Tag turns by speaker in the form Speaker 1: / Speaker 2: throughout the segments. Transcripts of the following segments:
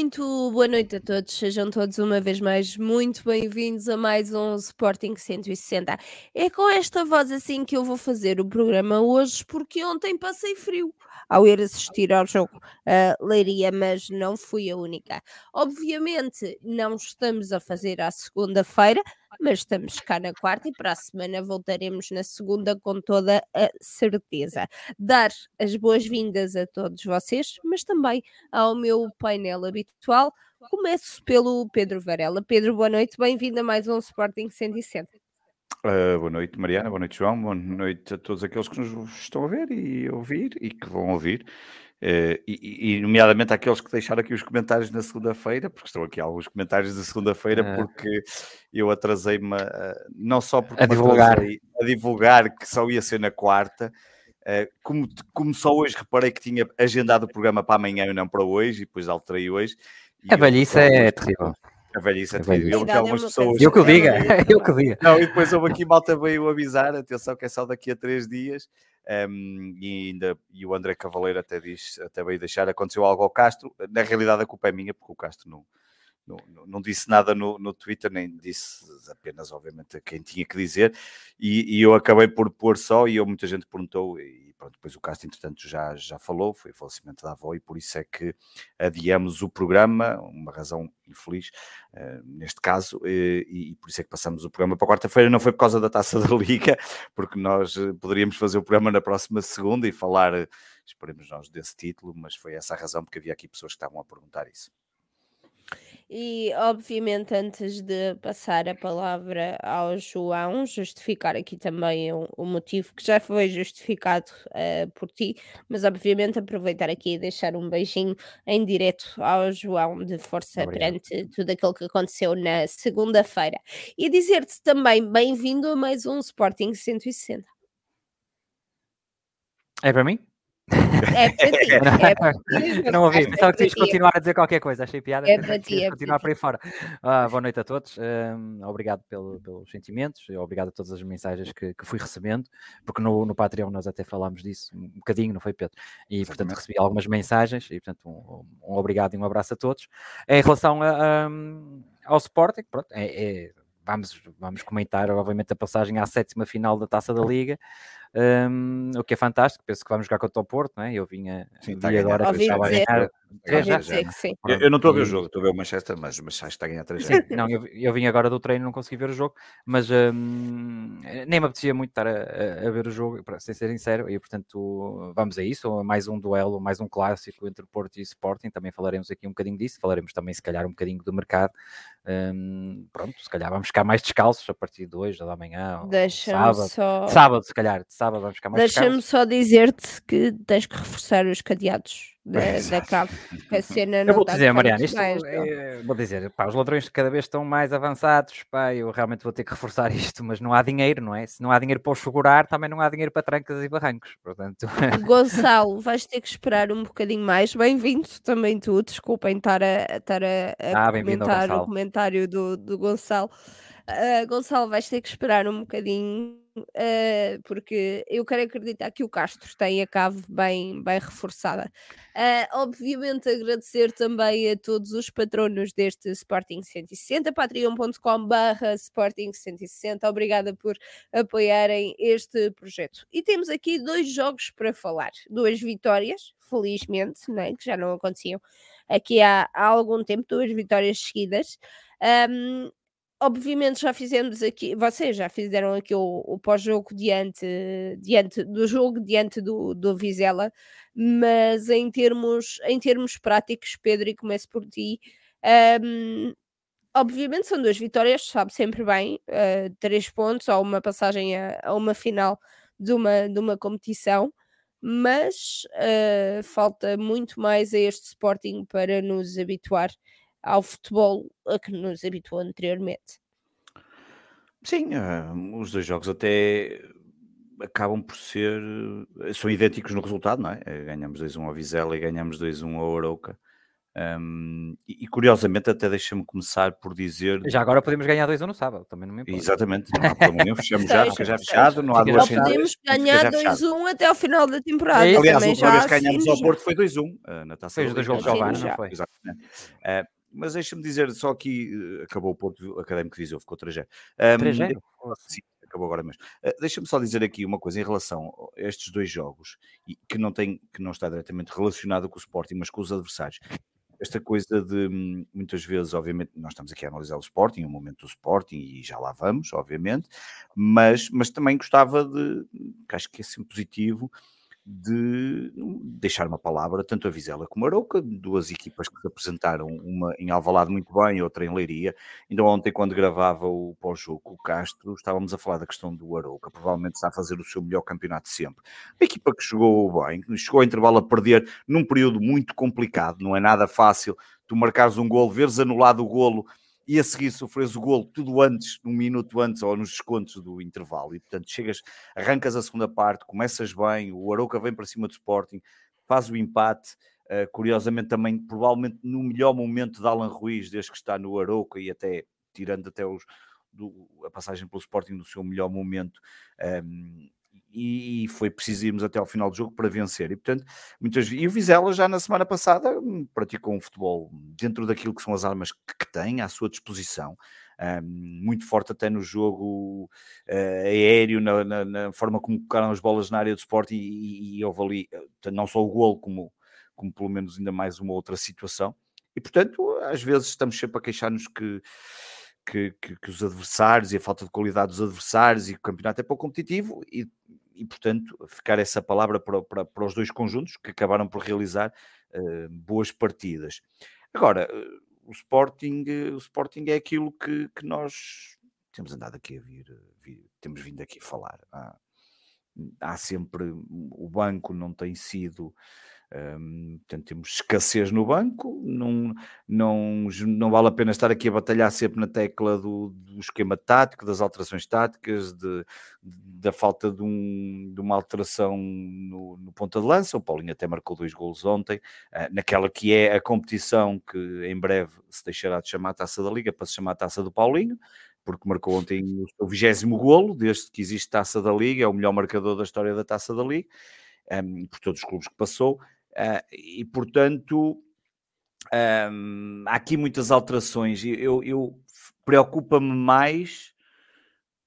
Speaker 1: Muito boa noite a todos, sejam todos uma vez mais muito bem-vindos a mais um Sporting 160. É com esta voz assim que eu vou fazer o programa hoje, porque ontem passei frio ao ir assistir ao jogo Leiria, mas não fui a única. Obviamente, não estamos a fazer à segunda-feira, mas estamos cá na quarta e para a semana voltaremos na segunda com toda a certeza. Dar as boas-vindas a todos vocês, mas também ao meu painel habitual. Começo pelo Pedro Varela. Pedro, boa noite, bem-vindo a mais um Sporting 107.
Speaker 2: Uh, boa noite, Mariana. Boa noite, João. Boa noite a todos aqueles que nos estão a ver e ouvir e que vão ouvir. Uh, e, e, nomeadamente aqueles que deixaram aqui os comentários na segunda-feira, porque estão aqui alguns comentários da segunda-feira, uh, porque eu atrasei-me não só porque
Speaker 3: a divulgar.
Speaker 2: a divulgar que só ia ser na quarta, como, como só hoje reparei que tinha agendado o programa para amanhã e não para hoje, e depois alterei hoje.
Speaker 3: A velhice é terrível.
Speaker 2: A velhice é terrível. É algumas pessoas...
Speaker 3: Eu que o diga, eu que o diga.
Speaker 2: Não, e depois houve aqui malta veio avisar, atenção que é só daqui a três dias. Um, e, ainda, e o André Cavaleiro até, diz, até veio deixar, aconteceu algo ao Castro. Na realidade, a culpa é minha, porque o Castro não, não, não disse nada no, no Twitter, nem disse apenas, obviamente, a quem tinha que dizer. E, e eu acabei por pôr só, e eu, muita gente perguntou, e pronto, depois o Castro, entretanto, já, já falou, foi o falecimento da avó, e por isso é que adiamos o programa, uma razão infeliz, uh, neste caso, e, e, por isso é que passamos o programa para quarta-feira, não foi por causa da taça da Liga, porque nós eh, poderíamos fazer o programa na próxima segunda e falar, eh, esperemos nós, desse título, mas foi essa a razão, porque havia aqui pessoas que estavam a perguntar isso.
Speaker 1: E, obviamente, antes de passar a palavra ao João, justificar aqui também o, o motivo que já foi justificado uh, por ti, mas, obviamente, aproveitar aqui e deixar um beijinho em direto ao João de força Obrigado. perante tudo aquilo que aconteceu na segunda-feira. E dizer-te também bem-vindo a mais um Sporting 160.
Speaker 3: É para mim?
Speaker 1: É para ti. É para
Speaker 3: ti. Não ouvi, pensava que tinhas continuar a dizer qualquer coisa, achei piada.
Speaker 1: É para ti. É
Speaker 3: continuar por aí fora. Ah, boa noite a todos, um, obrigado pelo, pelos sentimentos, obrigado a todas as mensagens que, que fui recebendo, porque no, no Patreon nós até falámos disso um bocadinho, não foi, Pedro? E portanto recebi algumas mensagens e portanto um, um, obrigado e um abraço a todos. Em relação a, um, ao Sporting, pronto, é, é vamos, vamos comentar, obviamente, a passagem à sétima final da Taça da Liga, um, o que é fantástico. Penso que vamos jogar contra o Porto, não é? Eu vinha
Speaker 2: sim, vi agora
Speaker 1: que estava a ganhar.
Speaker 2: Eu, eu, não estou a ver o jogo, estou a ver o Manchester, mas, mas acho que está a ganhar 3
Speaker 3: Não, eu, eu vim agora do treino não consegui ver o jogo, mas um, nem me apetecia muito estar a, a, ver o jogo, para ser sincero, e portanto vamos a isso, mais um duelo, mais um clássico entre Porto e Sporting, também falaremos aqui um bocadinho disso, falaremos também se calhar um bocadinho do mercado, um, pronto, se calhar vamos ficar mais descalços a partir de hoje, ou da manhã, sábado,
Speaker 1: só...
Speaker 3: sábado se calhar, sábado vamos ficar mais
Speaker 1: Deixa-me só dizer-te que tens que reforçar os cadeados da, da cave. A cena não
Speaker 3: eu vou dizer, Mariana, isto é, vou dizer, pá, os ladrões cada vez estão mais avançados, pá, eu realmente vou ter que reforçar isto, mas não há dinheiro, não é? Se não há dinheiro para os segurar, também não há dinheiro para trancas e barrancos, portanto...
Speaker 1: Gonçalo, vais ter que esperar um bocadinho mais, bem-vindo também tu, desculpem estar a, estar a, a ah, comentar o comentário do, do Gonçalo. Uh, Gonçalo, vais ter que esperar um bocadinho uh, porque eu quero acreditar que o Castro tem a cave bem, bem reforçada. Uh, obviamente, agradecer também a todos os patronos deste Sporting 160, patreon.com/barra Sporting 160. Obrigada por apoiarem este projeto. E temos aqui dois jogos para falar, duas vitórias, felizmente, né, que já não aconteciam aqui há, há algum tempo, duas vitórias seguidas. Um, obviamente já fizemos aqui, vocês já fizeram aqui o, o pós-jogo diante, diante do jogo, diante do, do Vizela, mas em termos, em termos práticos, Pedro, e começo por ti, um, obviamente são duas vitórias, sabe sempre bem, uh, três pontos ou uma passagem a, a, uma final de uma, de uma competição, mas uh, falta muito mais a este Sporting para nos habituar ao futebol a que nos habituou anteriormente.
Speaker 2: Sim, uh, os dois jogos até acabam por ser são idênticos no resultado, não é? Eh, ganhamos 2-1 ao Vizela e ganhamos 2-1 ao Arouca. Um, e, e, curiosamente, até deixa-me começar por dizer.
Speaker 3: Já agora podemos ganhar dois ou no sábado, também não me
Speaker 2: importa. Exatamente, não há problema nenhum. Fechamos já, fica já fechado. Não há duas
Speaker 1: podemos ganhar 2-1 até ao final da temporada.
Speaker 2: É Aliás, a última vez que ganhámos ao Porto foi 2-1 uh, na taça.
Speaker 3: Fez dois gols ao Vana, não foi?
Speaker 2: Exatamente. Uh, mas deixa-me dizer, só aqui uh, acabou o Porto Académico de Viseu, ficou 3-0.
Speaker 3: Um,
Speaker 2: sim, acabou agora mesmo. Uh, Deixa-me só dizer aqui uma coisa em relação a estes dois jogos, e que não, tem, que não está diretamente relacionado com o Sporting, mas com os adversários esta coisa de hum, muitas vezes, obviamente, nós estamos aqui a analisar o Sporting, o momento do Sporting, e já lá vamos, obviamente, mas, mas também gostava de, que acho que é sempre positivo, de deixar uma palavra, tanto a Vizela como a Arouca, duas equipas que se apresentaram, uma em Alvalade muito bem, outra em Leiria. Ainda ontem, quando gravava o pós-jogo o Castro, estávamos a falar da questão do Arouca, provavelmente está a fazer o seu melhor campeonato de sempre. A equipa que chegou bem, chegou a intervalo a perder num período muito complicado, não é nada fácil tu marcares um golo, veres anulado o golo e a seguir sofres o golo tudo antes, um minuto antes ou nos descontos do intervalo. E portanto chegas, arrancas a segunda parte, começas bem, o Arouca vem para cima do Sporting, faz o empate. Uh, curiosamente também, provavelmente no melhor momento de Alan Ruiz, desde que está no Arouca e até tirando até os, do, a passagem pelo Sporting no seu melhor momento. Um, ehm, e foi preciso irmos até ao final do jogo para vencer. E portanto, muitas E o Vizela já na semana passada hum, praticou um futebol dentro daquilo que são as armas que tem à sua disposição. Um, muito forte até no jogo uh, aéreo, na, na, na, forma como colocaram as bolas na área do esporte e, e, e houve ali eh, não só o gol, como, como pelo menos ainda mais uma outra situação. E portanto, às vezes estamos sempre a queixar-nos que que, que, que, os adversários e a falta de qualidade dos adversários e que o campeonato é pouco competitivo e, e portanto, ficar essa palavra para, para, para, os dois conjuntos que acabaram por realizar uh, boas partidas. Agora, uh, o, Sporting, uh, o Sporting é aquilo que, que nós temos andado aqui a vir, vir temos vindo aqui a falar. Há, há sempre, o banco não tem sido um, portanto, temos escassez no banco, não, não, não vale a pena estar aqui a batalhar sempre na tecla do, do esquema tático, das alterações táticas, de, da falta de, um, de, uma alteração no, no ponta de lança. O Paulinho até marcou dois golos ontem, uh, naquela que é a competição que em breve se deixará de chamar a taça da Liga para se chamar a taça do Paulinho porque marcou ontem o seu vigésimo golo, desde que existe Taça da Liga, é o melhor marcador da história da Taça da Liga, um, por todos os clubes que passou. Uh, e, portanto, um, há aqui muitas alterações. Eu, eu preocupa-me mais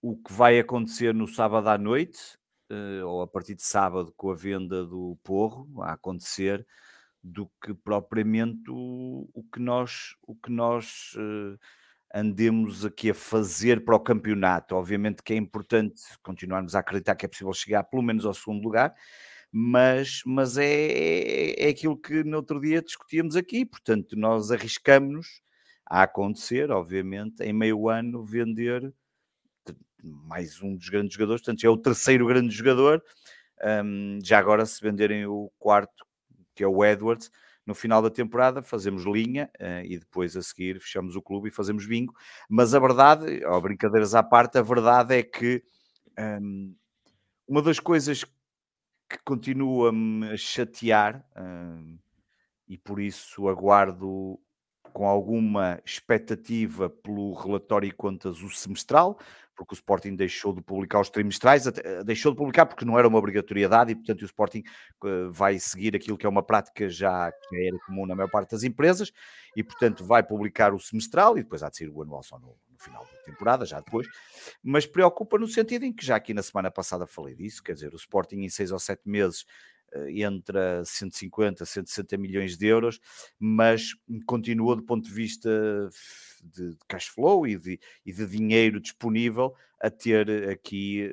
Speaker 2: o que vai acontecer no sábado à noite, uh, ou a partir de sábado, com a venda do Porro a acontecer, do que propriamente o, o que nós, o que nós uh, andemos aqui a fazer para o campeonato. Obviamente que é importante continuarmos a acreditar que é possível chegar pelo menos ao segundo lugar mas, mas é, é, aquilo que no outro dia discutíamos aqui, portanto, nós arriscamos a acontecer, obviamente, em meio ano vender mais um dos grandes jogadores, portanto, é o terceiro grande jogador. Um, já agora, se venderem o quarto, que é o Edwards, no final da temporada fazemos linha uh, e depois a seguir fechamos o clube e fazemos bingo. Mas a verdade, ó, brincadeiras à parte, a verdade é que um, uma das coisas que continua-me a chatear hum, e por isso aguardo com alguma expectativa pelo relatório e contas o semestral, porque o Sporting deixou de publicar os trimestrais, eh, deixou de publicar porque não era uma obrigatoriedade e, portanto, o Sporting uh, vai seguir aquilo que é uma prática já que era comum na maior parte das empresas e, portanto, vai publicar o semestral e depois há de ser o anual só no, no final da temporada, já depois, mas preocupa no sentido em que já aqui na semana passada falei disso, quer dizer, o Sporting em seis ou sete meses uh, entra 150, 160 milhões de euros, mas continua do ponto de vista de, cash flow e de, e de dinheiro disponível a ter aqui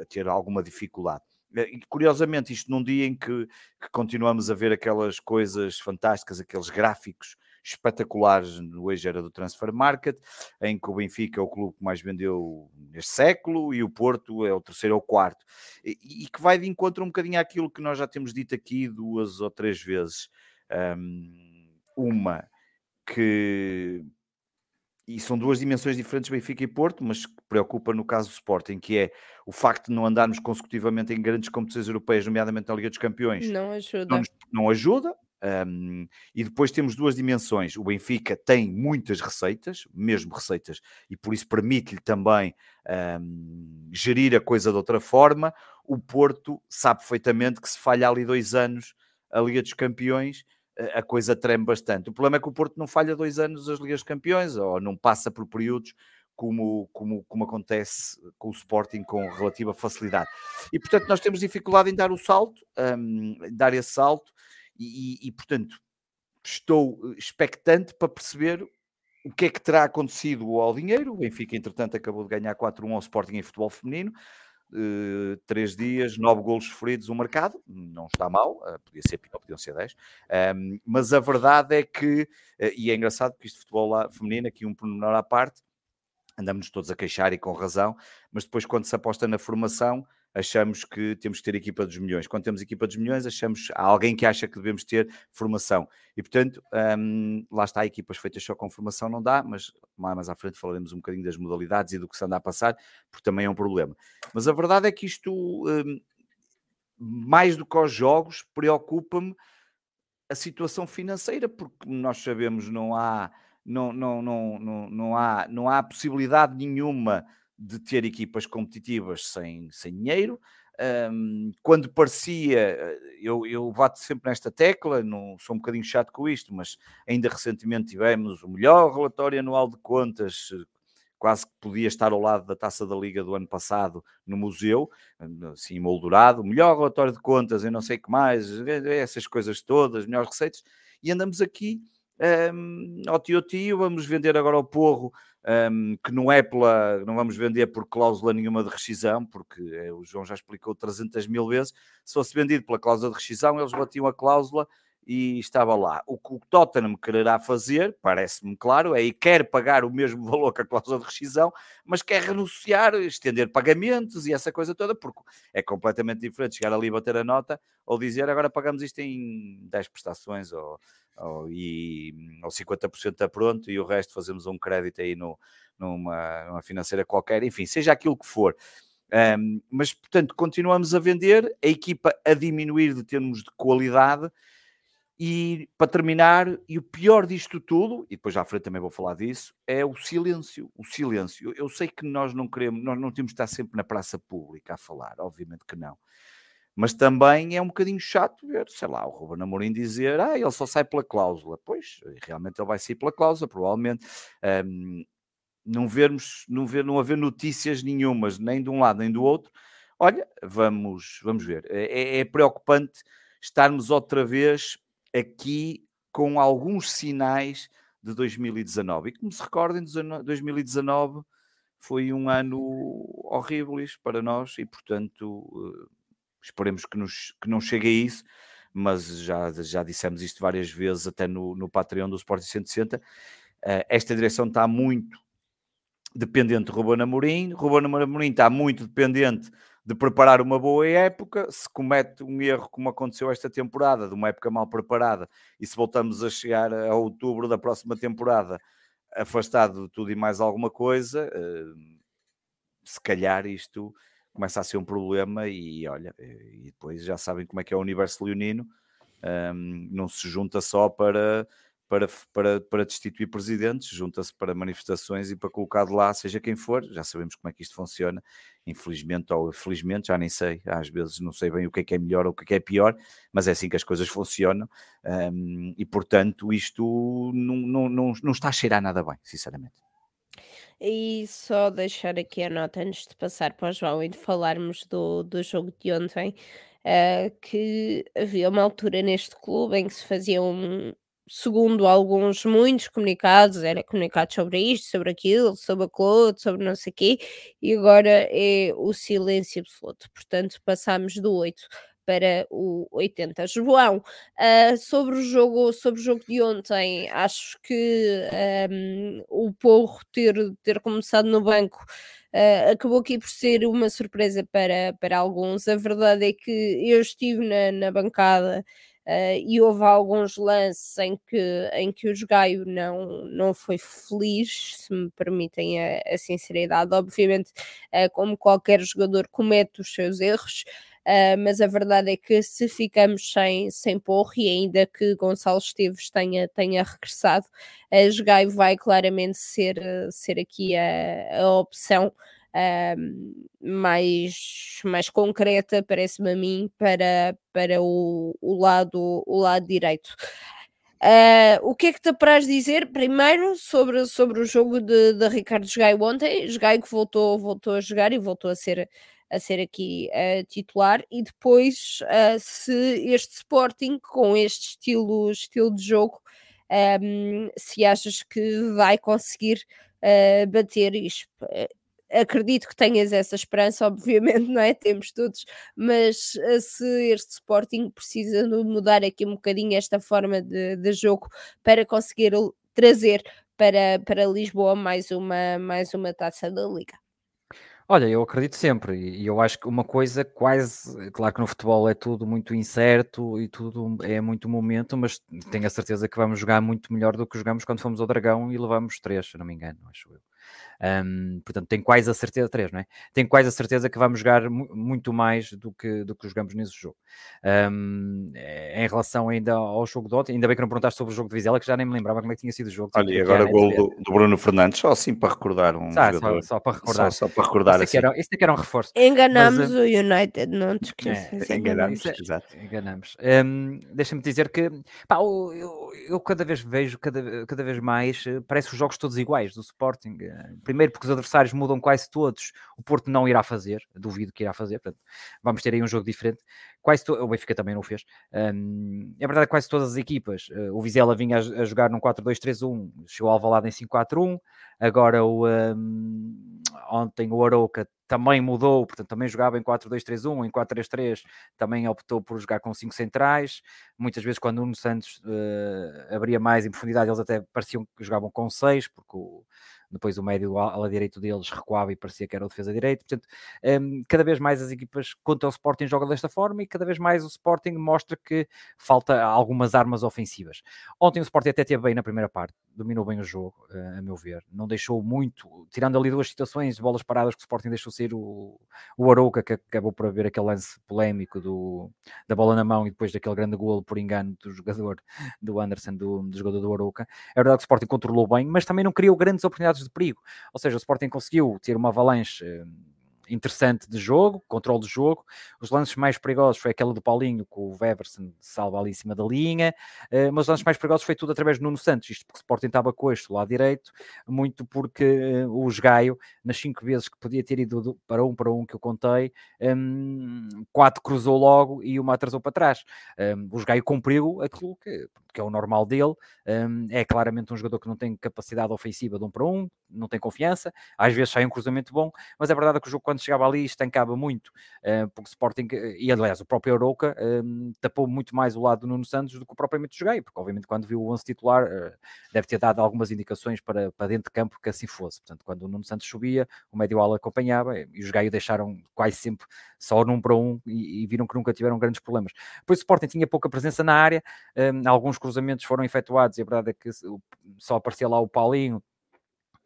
Speaker 2: a ter alguma dificuldade. E, curiosamente, isto num dia em que, que, continuamos a ver aquelas coisas fantásticas, aqueles gráficos espetaculares no ex era do Transfer Market, em que o Benfica é o clube que mais vendeu neste século e o Porto é o terceiro ou quarto, e, e que vai de encontro um bocadinho àquilo que nós já temos dito aqui duas ou três vezes. Um, uma que e são duas dimensões diferentes, Benfica e Porto, mas que preocupa no caso do Sporting, que é o facto de não andarmos consecutivamente em grandes competições europeias, nomeadamente na Liga dos Campeões.
Speaker 1: Não ajuda.
Speaker 2: Não, não ajuda, Um, e depois temos duas dimensões. O Benfica tem muitas receitas, mesmo receitas, e por isso permite-lhe também um, gerir a coisa de outra forma. O Porto sabe perfeitamente que se falha ali dois anos a Liga dos Campeões, a coisa treme bastante. O problema é que o Porto não falha dois anos as Ligas dos Campeões, ou não passa por períodos como, como, como acontece com o Sporting com relativa facilidade. E portanto, nós temos dificuldade em dar o salto, um, dar esse salto e, e, portanto, estou eh, expectante para perceber o que é que terá acontecido ao dinheiro. O Benfica, entretanto, acabou de ganhar 4-1 ao Sporting em futebol feminino. Uh, três dias, nove golos sofridos, um marcado, não está mal, uh, podia ser pior, podiam ser dez, um, mas a verdade é que, uh, e é engraçado que isto de futebol lá, feminino, aqui um pormenor à parte, andamos todos a queixar e com razão, mas depois quando se aposta na formação, achamos que temos que ter equipa dos milhões. Quando temos equipa dos milhões, achamos há alguém que acha que devemos ter formação. E portanto, um, lá está, equipas feitas só com formação não dá, mas mais à frente falaremos um bocadinho das modalidades e do que se anda a passar, porque também é um problema. Mas a verdade é que isto, um, mais do que aos jogos, preocupa-me a situação financeira, porque nós sabemos não há não, não, não, não, não, há, não há possibilidade nenhuma de ter equipas competitivas sem, sem dinheiro. Um, quando parecia, eh, eu, eu bato sempre nesta tecla, não sou um bocadinho chato com isto, mas ainda recentemente tivemos o melhor relatório anual de contas, quase que podia estar ao lado da taça da Liga do ano passado no museu, assim, moldurado, melhor relatório de contas, eu não sei que mais, essas coisas todas, melhores receitas, e andamos aqui um, ao tio tio, vamos vender agora o porro, um, que não é pela, não vamos vender por cláusula nenhuma de rescisão, porque é, o João já explicou 300 mil vezes, se fosse vendido pela cláusula de rescisão, eles batiam a cláusula e estava lá. O que o Tottenham quererá fazer, parece-me claro, é e quer pagar o mesmo valor que a cláusula de rescisão, mas quer renunciar, estender pagamentos e essa coisa toda, porque é completamente diferente chegar ali e bater a nota ou dizer agora pagamos isto em 10 prestações ou ou, e, ou 50% está pronto e o resto fazemos um crédito aí no, numa, numa financeira qualquer, enfim, seja aquilo que for. Um, mas, portanto, continuamos a vender, a equipa a diminuir de termos de qualidade. E para terminar, e o pior disto tudo, e depois à frente também vou falar disso, é o silêncio. O silêncio. Eu sei que nós não queremos, nós não temos de estar sempre na praça pública a falar, obviamente que não. Mas também é um bocadinho chato ver, sei lá, o Ruben Amorim dizer, ah, ele só sai pela cláusula. Pois, realmente ele vai sair pela cláusula, provavelmente. Um, não vermos, não, ver, não haver notícias nenhumas, nem de um lado nem do outro. Olha, vamos, vamos ver. É, é, é preocupante estarmos outra vez aqui com alguns sinais de 2019. E como se recordem, 2019 foi um ano horrível para nós e, portanto, eh, Esperemos que, nos, que não chegue a isso, mas já, já dissemos isto várias vezes, até no, no Patreon do Sport 160. Uh, esta direção está muito dependente de Ruben Amorim. Ruben Amorim está muito dependente de preparar uma boa época. Se comete um erro como aconteceu esta temporada, de uma época mal preparada, e se voltamos a chegar a outubro da próxima temporada afastado de tudo e mais alguma coisa, uh, se calhar isto começa a ser um problema e olha, eh, e depois já sabem como é que é o universo leonino, um, não se junta só para, para, para, para destituir presidentes, junta-se para manifestações e para colocar de lá, seja quem for, já sabemos como é que isto funciona, infelizmente ou felizmente, já nem sei, às vezes não sei bem o que é que é melhor ou o que é que é pior, mas é assim que as coisas funcionam um, e portanto isto não, não, não, não está a cheirar nada bem, sinceramente.
Speaker 1: E só deixar aqui a nota antes de passar para o João e de falarmos do, do jogo de ontem, uh, que havia uma altura neste clube em que se faziam, segundo alguns, muitos comunicados, era comunicados sobre isto, sobre aquilo, sobre a outro, sobre não sei o quê, e agora é o silêncio absoluto. Portanto, passámos do 8 para o 80. João, uh, sobre, o jogo, sobre o jogo de ontem, acho que um, o Porro ter, ter começado no banco uh, acabou aqui por ser uma surpresa para, para alguns. A verdade é que eu estive na, na bancada. Uh, e houve alguns lances em que, em que o Jogaio não, não foi feliz, se me permitem a, a sinceridade. Obviamente, uh, como qualquer jogador comete os seus erros, Uh, mas a verdade é que se ficamos sem, sem Porro e ainda que Gonçalo Esteves tenha, tenha regressado, a Jogai vai claramente ser, ser aqui a, a opção mais, mais concreta, parece-me a mim, para, para o, o, lado, o lado direito. Uh, o que é que te apraz dizer primeiro sobre, sobre o jogo de, de Ricardo Jogai ontem? Jogai que voltou, voltou a jogar e voltou a ser, a ser aqui uh, titular, e depois uh, se este Sporting com este estilo, estilo de jogo, um, se achas que vai conseguir bater isto acredito que tenhas essa esperança, obviamente, não é? Temos todos, mas eh, se este Sporting precisa de mudar aqui um bocadinho esta forma de, de jogo para conseguir trazer para, para Lisboa mais uma, mais uma taça da Liga.
Speaker 3: Olha, eu acredito sempre, e eu acho que uma coisa quase, claro que no futebol é tudo muito incerto e tudo é muito momento, mas tenho a certeza que vamos jogar muito melhor do que jogamos quando fomos ao Dragão e levamos três, se não me engano, acho eu. Um, portanto, tenho quase a certeza, três, não é? Tenho quase a certeza que vamos jogar muito mais do que, do que jogamos nesse jogo. Um, em relação ainda ao jogo de ontem, ainda bem que não perguntaste sobre o jogo de Vizela, que já nem me lembrava como é que tinha sido o jogo.
Speaker 2: Olha, e agora o gol do, do, Bruno Fernandes, só assim para recordar um
Speaker 3: só, só, só, para recordar.
Speaker 2: Só, só para recordar
Speaker 3: isso assim. Era, isso aqui era um reforço.
Speaker 1: Enganamos Mas, o United, não te esqueças.
Speaker 2: É, enganamos, é, exato.
Speaker 3: Enganamos. Um, Deixa-me dizer que pá, eu, eu, eu, cada vez vejo, cada, cada vez mais, eh, parece os jogos todos iguais do Sporting. Primeiro porque os adversários mudam quase todos, o Porto não irá fazer, duvido que irá fazer, portanto, vamos ter aí um jogo diferente. Quase to... O Benfica também não fez. Um, é verdade, quase todas as equipas. Uh, o Vizela vinha a, a jogar num 4-2-3-1, chegou ao Alvalade em 5-4-1. Agora, o, um, ontem, o Arouca também mudou, portanto, também jogava em 4-2-3-1, em 4-3-3, também optou por jogar com 5 centrais. Muitas vezes, quando o Nuno Santos uh, abria mais em profundidade, eles até pareciam que jogavam com 6, porque o depois o médio ala direito deles recuava e parecia que era o defesa direito. Portanto, um, cada vez mais as equipas contra o Sporting jogam desta forma e cada vez mais o Sporting mostra que falta algumas armas ofensivas. Ontem o Sporting até teve bem na primeira parte, dominou bem o jogo, uh, a meu ver. Não deixou muito, tirando ali duas situações de bolas paradas que o Sporting deixou ser o, o Arouca, que acabou por haver aquele lance polémico do, da bola na mão e depois daquele grande golo por engano do jogador do Anderson, do, do jogador do Arouca. É verdade que o Sporting controlou bem, mas também não criou grandes oportunidades de perigo. Ou seja, o Sporting conseguiu ter uma avalanche interessante de jogo, controle de jogo. Os lances mais perigosos foi aquele do Paulinho, com o Weverson salva ali em cima da linha, uh, mas os lances mais perigosos foi tudo através de Nuno Santos, isto porque o Sporting estava este lado direito, muito porque uh, o Gaio, nas cinco vezes que podia ter ido do, para um para um que eu contei, um, quatro cruzou logo e uma atrasou para trás. Um, o Gaio cumpriu aquilo que, que é o normal dele, um, é claramente um jogador que não tem capacidade ofensiva de um para um, não tem confiança, às vezes sai um cruzamento bom, mas a verdade é que o jogo quando chegava ali estancava muito, uh, porque Sporting, e aliás o próprio Arouca um, tapou muito mais o lado do Nuno Santos do que o propriamente joguei, porque obviamente quando viu o 11 titular deve ter dado algumas indicações para, para dentro de campo que assim fosse, portanto quando o Nuno Santos subia, o médio ala acompanhava e os Gaio deixaram quase sempre só num para um e, e, viram que nunca tiveram grandes problemas. Depois o Sporting tinha pouca presença na área, alguns cruzamentos foram efetuados e a verdade é que só aparecia lá o Paulinho,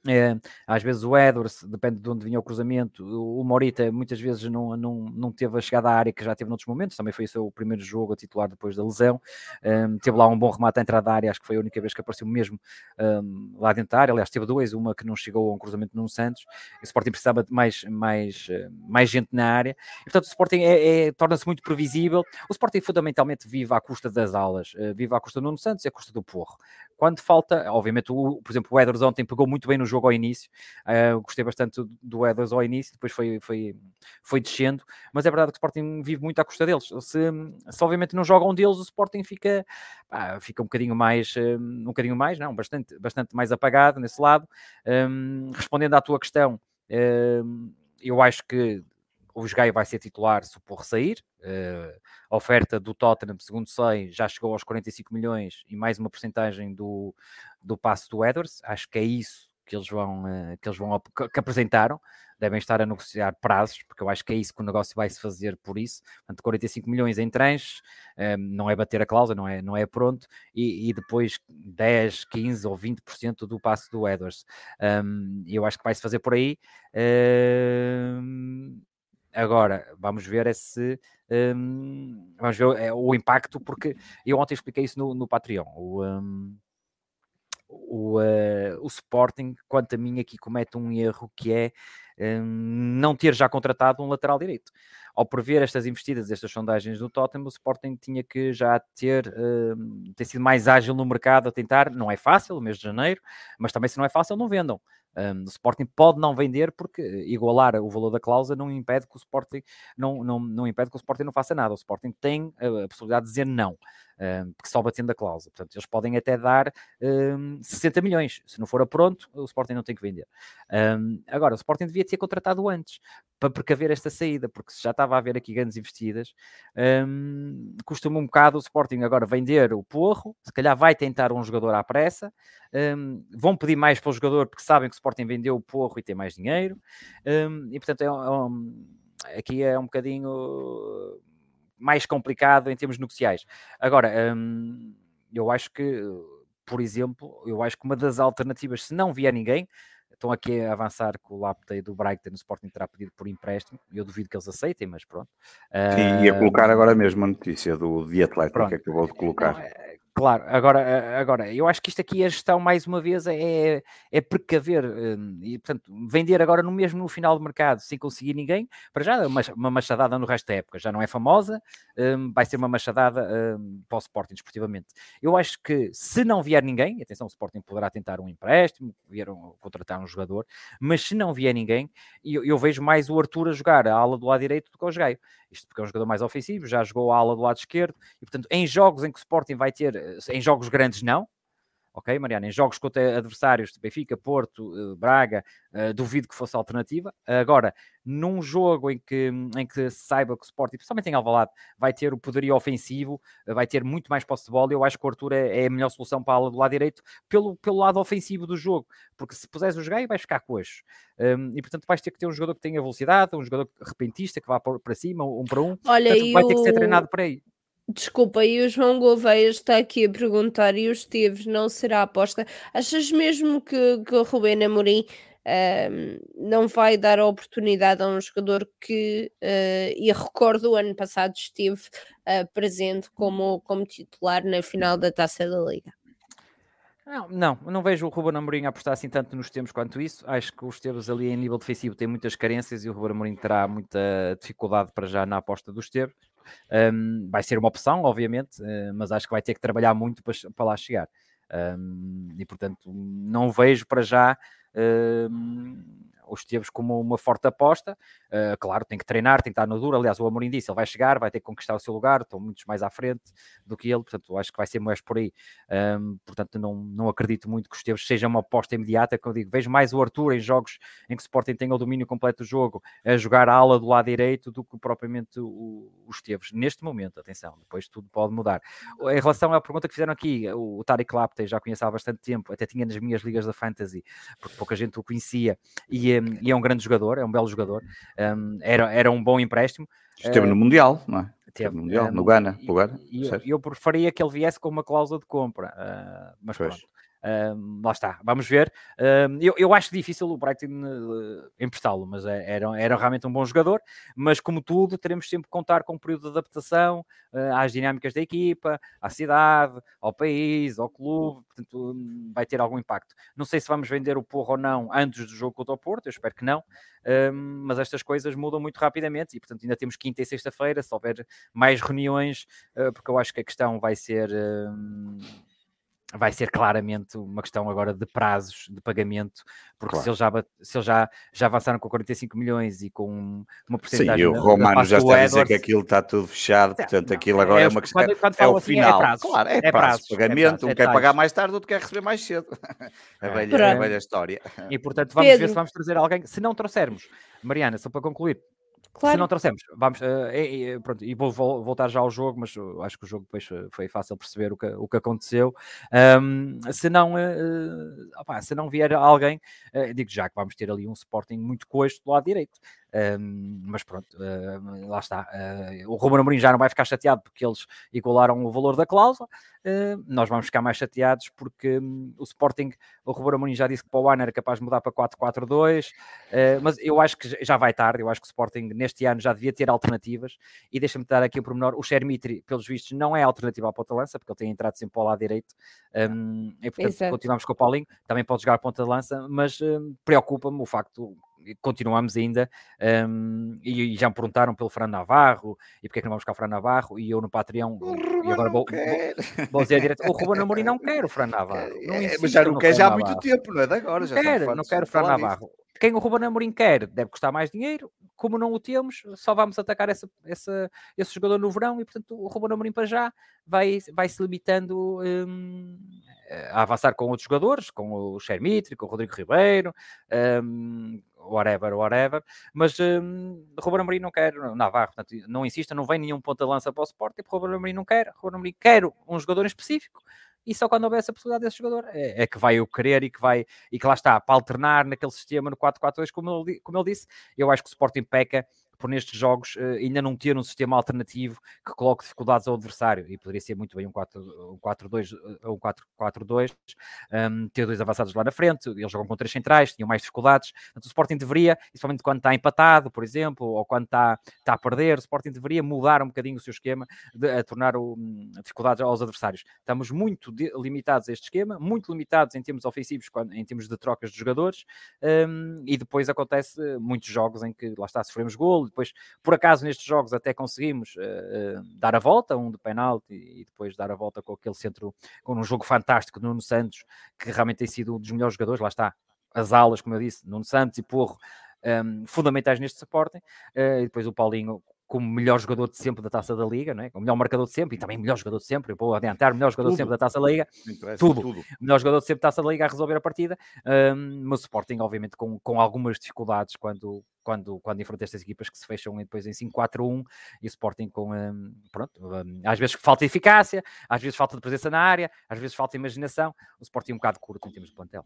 Speaker 3: é, às vezes o Edwards, depende de onde vinha o cruzamento, o Morita muitas vezes não, não, não teve a chegada à área que já teve noutros momentos, também foi o seu primeiro jogo a titular depois da lesão, um, teve lá um bom remate à entrada da área, acho que foi a única vez que apareceu mesmo um, lá dentro da área, aliás teve dois, uma que não chegou a um cruzamento no Santos, o Sporting precisava de mais, mais, mais gente na área, e, portanto o Sporting é, é, torna-se muito previsível, o Sporting fundamentalmente vive à custa das alas, uh, vive à custa do Nuno Santos e à custa do Porro, quando falta, obviamente, o, por exemplo, o Edwards ontem pegou muito bem no jogo ao início, uh, gostei bastante do Edwards ao início, depois foi, foi, foi descendo, mas é verdade que o Sporting vive muito à custa deles. Se, se obviamente não jogam deles, o Sporting fica, pá, fica um bocadinho mais, um bocadinho mais, não, bastante, bastante mais apagado nesse lado. Um, respondendo à tua questão, um, eu acho que o Gaio vai ser titular se o Porro sair. Uh, a oferta do Tottenham, segundo sei, já chegou aos 45 milhões e mais uma porcentagem do, do passo do Edwards. Acho que é isso que eles vão, uh, que, eles vão que apresentaram. Devem estar a negociar prazos, porque eu acho que é isso que o negócio vai se fazer por isso. Portanto, 45 milhões em tranches, um, eh, não é bater a cláusula, não é, não é pronto, e, e depois 10, 15 ou 20% do passo do Edwards. Um, eu acho que vai se fazer por aí. Um, agora, vamos ver esse. Um, vamos ver é, o impacto, porque eu ontem expliquei isso no, no Patreon. O, um, o, uh, o Sporting, quanto a mim, aqui comete um erro que é um, não ter já contratado um lateral direito. Ao prever estas investidas, estas sondagens do Tottenham, o Sporting tinha que já ter, um, ter sido mais ágil no mercado a tentar. Não é fácil, mês de janeiro, mas também se não é fácil, não vendam. Um, o Sporting pode não vender porque igualar o valor da cláusula não impede que o Sporting não, não, não impede que o Sporting não faça nada. O Sporting tem a, possibilidade de dizer não porque só batendo a cláusula. Portanto, eles podem até dar um, 60 milhões. Se não for a pronto, o Sporting não tem que vender. Um, agora, o Sporting devia ter contratado antes para precaver esta saída, porque se já estava a haver aqui grandes investidas, um, costuma um bocado o Sporting agora vender o Porro, se calhar vai tentar um jogador à pressa, um, vão pedir mais para o jogador porque sabem que o Sporting vendeu o Porro e tem mais dinheiro, e portanto é, é aqui é um bocadinho mais complicado em termos negociais. Agora, hum, eu acho que, por exemplo, eu acho que uma das alternativas, se não vier ninguém, estão aqui a avançar com o Laptey do Brighton, o Sporting terá pedido por empréstimo, eu duvido que eles aceitem, mas pronto.
Speaker 2: Sim, ia colocar agora mesmo a notícia do The Athletic que acabou de colocar. Não, é,
Speaker 3: Claro, agora, agora, eu acho que isto aqui, a gestão, mais uma vez, é, é precaver hum, e, portanto, vender agora no mesmo no final do mercado sem conseguir ninguém, para já é uma, uma machadada no resto da época, já não é famosa, um, vai ser uma machadada um, para o Sporting, desportivamente. Eu acho que se não vier ninguém, atenção, o Sporting poderá tentar um empréstimo, vieram contratar um jogador, mas se não vier ninguém, eu, eu vejo mais o Arthur a jogar a ala do lado direito do que o Gaio. Isto porque é um jogador mais ofensivo, já jogou a ala do lado esquerdo, e portanto, em jogos em que o Sporting vai ter, em jogos grandes não, ok, Mariana? Em jogos contra adversários de Benfica, Porto, eh, Braga, uh, duvido que fosse alternativa. Agora, num jogo em que, em que se saiba que o Sporting, principalmente em Alvalade, vai ter o poderio ofensivo, vai ter muito mais posse de bola, eu acho que o Arthur é, é a melhor solução para a ala do lado direito, pelo, pelo lado ofensivo do jogo, porque se puseres o jogar, vais ficar coxo. Um, e portanto vais ter que ter um jogador que tenha velocidade, um jogador repentista que vá para cima, um para um.
Speaker 1: Olha,
Speaker 3: portanto, vai ter que ser treinado para aí.
Speaker 1: Desculpa, e o João Gouveia está aqui a perguntar: e o Esteves não será aposta? Achas mesmo que, que o Rubén Amorim um, não vai dar a oportunidade a um jogador que, uh, e recordo, o ano passado esteve uh, presente como, como titular na final da Taça da Liga?
Speaker 3: Não, não, não vejo o Ruben Amorim apostar assim tanto nos tempos quanto isso. Acho que os Esteves ali em nível defensivo têm muitas carências e o Ruben Amorim terá muita dificuldade para já na aposta dos Esteves. Um, vai ser uma opção, obviamente, uh, mas acho que vai ter que trabalhar muito para, para lá chegar. Um, e portanto, não vejo para já. Uh, os Esteves como uma forte aposta. Uh, claro, tem que treinar, tem que estar no duro. Aliás, o Amorim disse, ele vai chegar, vai ter que conquistar o seu lugar, estão muitos mais à frente do que ele, portanto, acho que vai ser mais por aí. Um, portanto, não, não acredito muito que os Esteves seja uma aposta imediata, que eu digo, vejo mais o Arthur em jogos em que o Sporting tem o domínio completo do jogo, a jogar a ala do lado direito do que propriamente o, os Esteves. Neste momento, atenção, depois tudo pode mudar. Em relação à pergunta que fizeram aqui, o, o Tariq Lapte já conheço há bastante tempo, até tinha nas minhas ligas da Fantasy, porque pouca gente o conhecia, e um, e é um grande jogador, é um belo jogador, um, era, era um bom empréstimo.
Speaker 2: Esteve uh, no Mundial, não é? Esteve no Mundial, no Ghana.
Speaker 3: E, Ghana e, eu, eu preferia que ele viesse com uma cláusula de compra, uh, mas pois. pronto. Um, lá está, vamos ver. Um, eu, eu acho difícil o Brighton uh, emprestá-lo, mas é, era, era realmente um bom jogador. Mas, como tudo, teremos sempre que contar com um período de adaptação uh, às dinâmicas da equipa, à cidade, ao país, ao clube. Portanto, um, vai ter algum impacto. Não sei se vamos vender o Porro ou não antes do jogo contra o Porto, eu espero que não. mas estas coisas mudam muito rapidamente e, portanto, ainda temos quinta e sexta-feira. Se houver mais reuniões, uh, porque eu acho que a questão vai ser vai ser claramente uma questão agora de prazos de pagamento, porque claro. se eles, já, se eles já, já avançaram com 45 milhões e com uma porcentagem...
Speaker 2: Sim, e o Romano já está a dizer que aquilo está tudo fechado, portanto não, aquilo agora é, é uma questão... Quando, quando é o assim, é final. É prazo, claro, é, é prazo, é pagamento, é um quer pagar mais tarde, outro quer receber mais cedo. a, velha, a velha história.
Speaker 3: E portanto vamos Pedro. ver se vamos trazer alguém, se não trouxermos, Mariana, só para concluir, Claro. Se não trouxemos, vamos, uh, pronto, e vou voltar já ao jogo, mas acho que o jogo depois foi fácil perceber o que, o que aconteceu. Um, se, não, uh, opa, se não vier alguém, uh, digo já que vamos ter ali um Sporting muito coxo do lado direito. Um, mas pronto, uh, lá está. Uh, o Ruben Amorim já não vai ficar chateado porque eles igualaram o valor da cláusula. Uh, nós vamos ficar mais chateados porque um, o Sporting, o Ruben Amorim já disse que para o ano era capaz de mudar para 4-4-2, mas eu acho que já vai tarde. Eu acho que o Sporting neste ano já devia ter alternativas. E deixa-me dar aqui o pormenor: o Shermitri, pelos vistos, não é alternativa à ponta lança porque ele tem entrado sempre para o lado direito. Um, e portanto, Exato. continuamos com o Paulinho. Também pode jogar ponta lança, mas preocupa-me o facto continuamos ainda, um, e, e, já me perguntaram pelo Fran Navarro, e porque é que não vamos buscar o Fran Navarro, e eu no Patreon, e agora vou, vou, vou, dizer direto, o Ruben Amorim não quer o Fran Navarro.
Speaker 2: Não é, mas já não quer já há muito tempo, não é de agora.
Speaker 3: Já quer, não quero o Fran Navarro. Disso. Quem o Ruben Amorim quer deve custar mais dinheiro, como não o temos, só vamos atacar essa, essa, esse jogador no verão, e portanto o Ruben Amorim para já vai, vai se limitando um, a avançar com outros jogadores, com o Shermitri, com o Rodrigo Ribeiro, um, whatever, whatever, mas um, Ruben Amorim não quer, Navarro, portanto, não insista, não vem nenhum ponta de lança para o Sport, e Ruben Amorim não quer, Ruben Amorim quer um jogador em específico, e só quando houver essa possibilidade desse jogador é, é, que vai o querer e que vai, e que lá está, para alternar naquele sistema no 4-4-2, como como ele disse, eu acho que o Sporting peca por nestes jogos uh, ainda não ter um sistema alternativo que coloque dificuldades ao adversário e poderia ser muito bem um 4-2 um 4-4-2 um, ter dois avançados lá na frente, eles jogam com três centrais, tinham mais dificuldades, então o Sporting deveria, principalmente quando está empatado, por exemplo, ou quando está, está a perder, o Sporting deveria mudar um bocadinho o seu esquema de, a tornar o, um, dificuldades aos adversários. Estamos muito de, limitados a este esquema, muito limitados em termos ofensivos, em termos de trocas de jogadores, um, e depois acontece muitos jogos em que lá está, sofremos gol, depois, por acaso, nestes jogos até conseguimos uh, uh, dar a volta, um de penalti e depois dar a volta com aquele centro, com um jogo fantástico Nuno Santos, que realmente tem sido um dos melhores jogadores, lá está, as aulas, como eu disse, Nuno Santos e Porro, um, ehm, fundamentais neste suporte, uh, e depois o Paulinho como melhor jogador de sempre da Taça da Liga, não é? o melhor marcador de sempre e também melhor jogador de sempre, eu vou adiantar, melhor jogador tudo. de sempre da Taça da Liga, tudo. tudo, melhor jogador de sempre da Taça da Liga a resolver a partida, um, mas o Sporting obviamente com, com algumas dificuldades quando, quando, quando enfrenta estas equipas que se fecham depois em 5-4-1 e o Sporting com, um, pronto, um, às vezes falta eficácia, às vezes falta de presença na área, às vezes falta imaginação, o Sporting é um bocado curto em termos de plantel.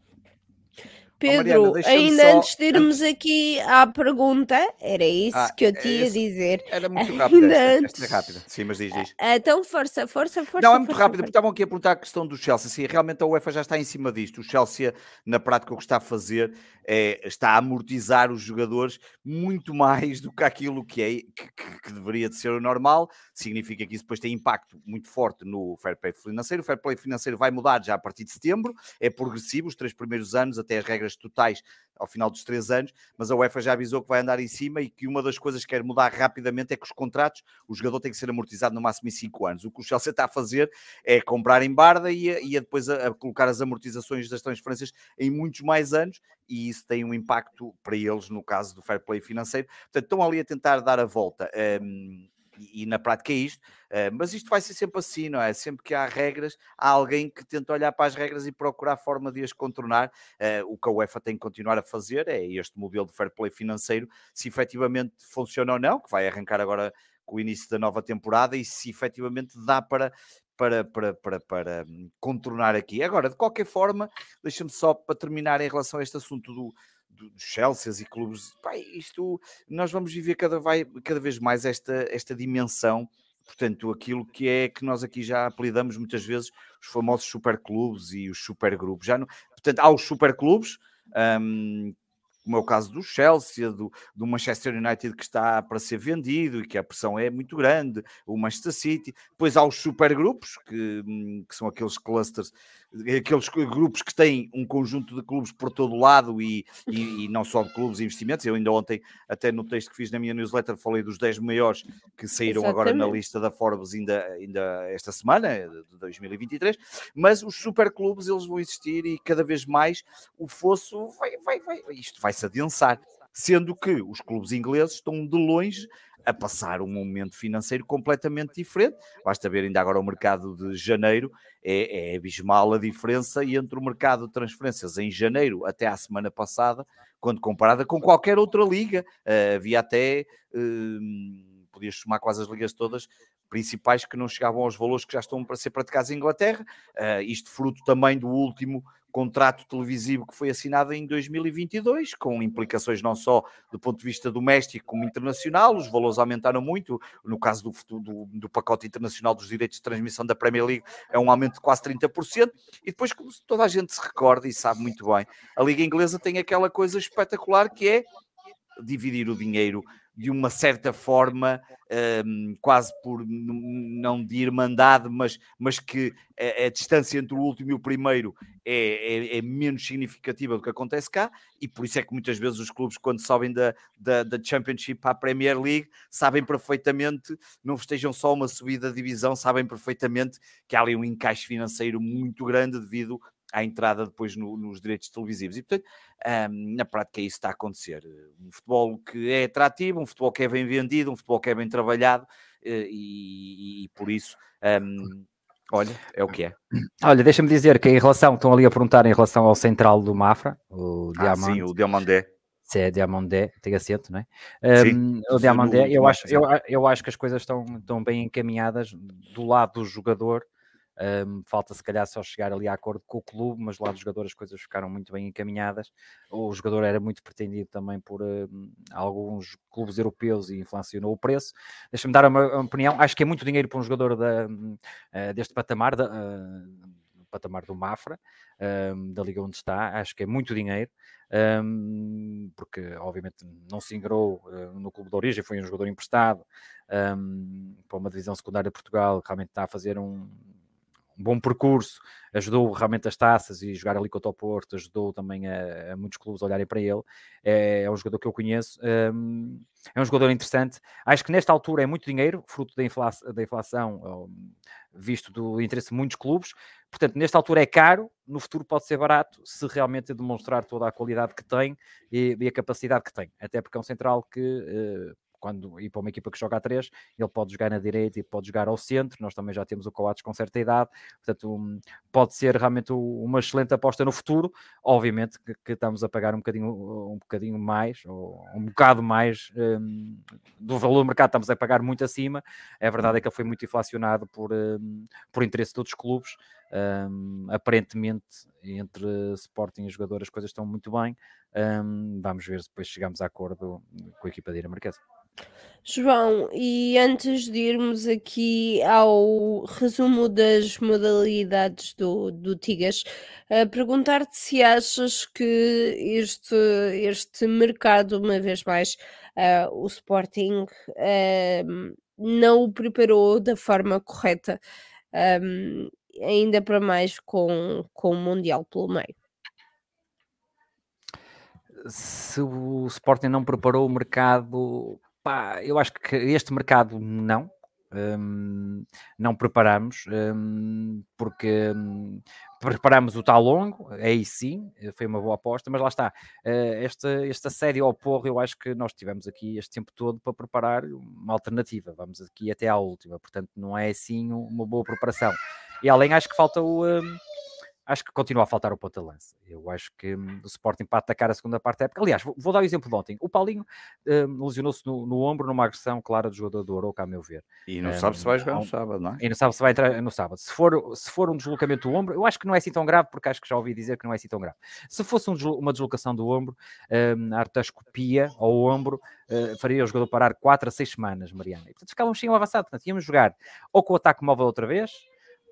Speaker 1: Pedro, oh, ainda só... antes de irmos aqui à pergunta, era isso ah, que eu te ia dizer.
Speaker 2: Era muito rápido. Esta, esta é rápida. Sim, mas diz, diz.
Speaker 1: Ah, então, força, força, força.
Speaker 2: Não, é
Speaker 1: muito
Speaker 2: rápido, porque estavam aqui a perguntar a questão do Chelsea. Sim, realmente a UEFA já está em cima disto. O Chelsea, na prática, o que está a fazer é, está a amortizar os jogadores muito mais do que aquilo que, é, que, que, deveria de ser o normal. Significa que isso depois tem impacto muito forte no fair play financeiro. O fair play financeiro vai mudar já a partir de setembro. É progressivo, os três primeiros anos, até as regras totais ao final dos três anos, mas a UEFA já avisou que vai andar em cima e que uma das coisas que quer mudar rapidamente é que os contratos, o jogador tem que ser amortizado no máximo em cinco anos. O que o Chelsea está a fazer é comprar em barda e, a, e a depois a, a, colocar as amortizações das transferências em muitos mais anos e isso tem um impacto para eles no caso do fair play financeiro. Portanto, estão ali a tentar dar a volta. Um, e, na prática é isto, uh, mas isto vai ser sempre assim, não é? Sempre que há regras, há alguém que tenta olhar para as regras e procurar forma de as contornar. Uh, o que a UEFA tem que continuar a fazer é este modelo de fair play financeiro, se efetivamente funciona ou não, que vai arrancar agora com o início da nova temporada e se efetivamente dá para, para, para, para, para hum, contornar aqui. Agora, de qualquer forma, deixa-me só para terminar em relação a este assunto do, dos Chelsea e clubes, pá, isto nós vamos viver cada, vai, cada vez mais esta, esta dimensão, portanto, aquilo que é que nós aqui já apelidamos muitas vezes os famosos superclubes e os supergrupos. Já portanto, há os superclubes. Um, como é o caso do Chelsea, do, do Manchester United que está para ser vendido e que a pressão é muito grande, o Manchester City. Depois há os supergrupos, que, hum, que são aqueles clusters aqueles grupos que têm um conjunto de clubes por todo lado e, e, e, não só de clubes e investimentos. Eu ainda ontem, até no texto que fiz na minha newsletter, falei dos 10 maiores que saíram Exatamente. agora na lista da Forbes ainda, ainda esta semana, de 2023. Mas os superclubes, eles vão existir e cada vez mais o fosso vai, vai, vai, isto vai se adensar. Sendo que os clubes ingleses estão de longe a passar um momento financeiro completamente diferente. Basta ver ainda agora o mercado de janeiro, é, é abismal a diferença entre o mercado de transferências em janeiro até à semana passada, quando comparada com qualquer outra liga. Uh, havia até, uh, podias somar quase as ligas todas, principais que não chegavam aos valores que já estão para ser praticados em Inglaterra. Uh, isto fruto também do último contrato televisivo que foi assinado em 2022, com implicações não só do ponto de vista doméstico como internacional, os valores aumentaram muito, no caso do, do, do pacote internacional dos direitos de transmissão da Premier League é um aumento de quase 30%, e depois, como toda a gente se recorda e sabe muito bem, a Liga Inglesa tem aquela coisa espetacular que é dividir o dinheiro de uma certa forma, um, quase por não de irmandade, mas, mas que a, a, distância entre o último e o primeiro é, é, é, menos significativa do que acontece cá, e por isso é que muitas vezes os clubes, quando sobem da, da, da Championship à Premier League, sabem perfeitamente, não estejam só uma subida de divisão, sabem perfeitamente que há ali um encaixe financeiro muito grande devido à entrada depois no, nos direitos televisivos. E, portanto, um, na prática, isso está a acontecer. Um futebol que é atrativo, um futebol que é bem vendido, um futebol que é bem trabalhado, eh, e, e por isso. Um, Olha, é o que é.
Speaker 3: Olha, deixa-me dizer que em relação, estão ali a perguntar em relação ao central do Mafra, o
Speaker 2: ah, Diamante. Sim, o Diamandé.
Speaker 3: Se é Diamandé, tem acento, não é? Sim, um, o Diamandé, eu acho, eu, eu acho que as coisas estão, estão bem encaminhadas do lado do jogador, um, falta se calhar só chegar ali a acordo com o clube, mas lá do jogador as coisas ficaram muito bem encaminhadas. O jogador era muito pretendido também por alguns clubes europeus e inflacionou o preço. Deixa-me dar uma, opinião. Acho que é muito dinheiro para um jogador da, uh, deste patamar, da, uh, patamar do Mafra, da liga onde está. Acho que é muito dinheiro. Um, porque obviamente não se ingrou uh, no clube de origem, foi um jogador emprestado um, para uma divisão secundária de Portugal, realmente está a fazer um bom percurso, ajudou realmente as taças e jogar ali contra o Porto, ajudou também a, a muitos clubes a olharem para ele. É, é um jogador que eu conheço, um, é um jogador interessante. Acho que nesta altura é muito dinheiro, fruto da inflação, da inflação visto do interesse de muitos clubes. Portanto, nesta altura é caro, no futuro pode ser barato, se realmente demonstrar toda a qualidade que tem e, e a capacidade que tem. Até porque é um central que. Uh, quando ir para uma equipa que joga a 3, ele pode jogar na direita e pode jogar ao centro. Nós também já temos o Coates com certa idade, portanto, pode ser realmente uma excelente aposta no futuro. Obviamente que, que, estamos a pagar um bocadinho, um bocadinho mais, ou um bocado mais um, do valor do mercado, estamos a pagar muito acima. A verdade é que ele foi muito inflacionado por, um, por interesse de outros clubes. Um, aparentemente, entre Sporting e jogador, as coisas estão muito bem. Um, vamos ver se depois chegamos a acordo com a equipa dinamarquesa.
Speaker 1: João, e antes de irmos aqui ao resumo das modalidades do, do Tigas, perguntar-te se achas que este, este mercado, uma vez mais, uh, o Sporting uh, não o preparou da forma correta, um, ainda para mais com, com o Mundial pelo meio
Speaker 3: se o Sporting não preparou o mercado Pá, eu acho que este mercado não. Um, não preparamos um, porque um, preparamos o tal longo, aí sim, foi uma boa aposta, mas lá está, uh, esta, esta série ao porro, eu acho que nós tivemos aqui este tempo todo para preparar uma alternativa, vamos aqui até à última, portanto não é assim uma boa preparação. E além acho que falta o, acho que continua a faltar o ponta lance. Eu acho que hum, o Sporting para atacar a segunda parte da época. Aliás, vou, vou dar o exemplo de ontem. O Paulinho hum, lesionou-se no, no, ombro numa agressão clara do jogador do Oroca, a meu ver.
Speaker 2: E não um, sabe se vai jogar no sábado, não é?
Speaker 3: E não sabe se vai entrar no sábado. Se for, se for um deslocamento do ombro, eu acho que não é assim tão grave, porque acho que já ouvi dizer que não é assim tão grave. Se fosse um, uma deslocação do ombro, um, a artroscopia ao ombro uh, faria o jogador parar 4 a 6 semanas, Mariana. E portanto ficávamos sem um avançado. Portanto, íamos jogar ou com o ataque móvel outra vez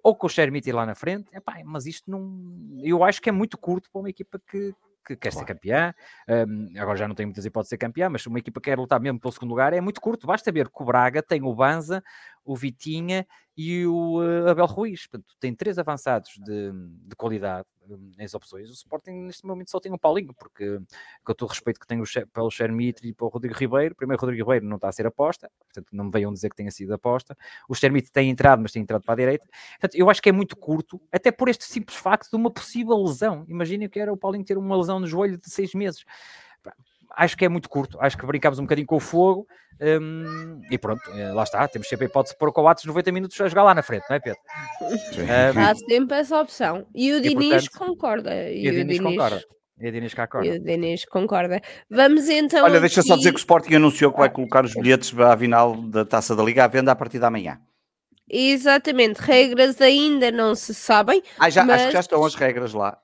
Speaker 3: ou com o Shermiti lá na frente, epá, mas isto não. Eu acho que é muito curto para uma equipa que, que quer claro. ser campeã. Um, agora já não tem muitas hipóteses de ser campeã, mas uma equipa que quer lutar mesmo pelo segundo lugar é muito curto. Basta ver que o Braga tem o Banza, o Vitinha e o uh, Abel Ruiz. Portanto, tem três avançados de, de qualidade nas opções. O Sporting neste momento só tem o Paulinho, porque com todo o respeito que tenho pelo Chermitri e pelo Rodrigo Ribeiro, primeiro Rodrigo Ribeiro não está a ser aposta, portanto não me venham dizer que tenha sido aposta. O Chermitri tem entrado, mas tem entrado para a direita. Portanto, eu acho que é muito curto, até por este simples facto de uma possível lesão. Imaginem que era o Paulinho ter uma lesão no joelho de seis meses acho que é muito curto, acho que brincámos um bocadinho com o fogo um, e pronto, eh, lá está, temos sempre a hipótese de pôr o Coates 90 minutos a jogar lá na frente, não é Pedro?
Speaker 1: Um, Há sempre essa opção. E o e, Diniz portanto, concorda.
Speaker 3: E, e o Diniz, Diniz concorda. E a Diniz concorda.
Speaker 1: E o Diniz concorda. Vamos então.
Speaker 2: Olha, deixa aqui... só dizer que o Sporting anunciou que vai colocar os bilhetes para a final da taça da Liga à venda a partir da manhã.
Speaker 1: Exatamente, regras ainda não se sabem.
Speaker 2: Ah, já, mas... acho que já estão as regras lá.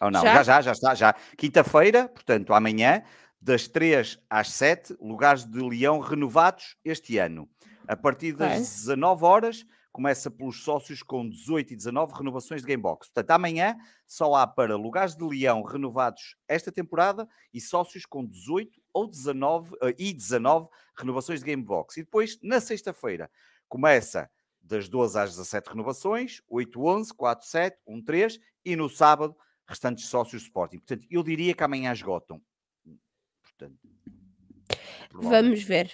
Speaker 2: Ou não? Já, já, já, já está. Já. Quinta-feira, portanto, amanhã, das 3 às 7, lugares de Leão renovados este ano. A partir das 19 horas, começa pelos sócios com 18 e 19 renovações de Gamebox. Portanto, amanhã só há para lugares de Leão renovados esta temporada e sócios com 18 ou 19 uh, e 19 renovações de Gamebox. E depois, na sexta-feira, começa das 12 às 17 renovações, 8, 11, 4, 7, 1, 3 e no sábado, restantes sócios Sporting. Portanto, eu diria que amanhã esgotam. Portanto,
Speaker 1: Vamos ver.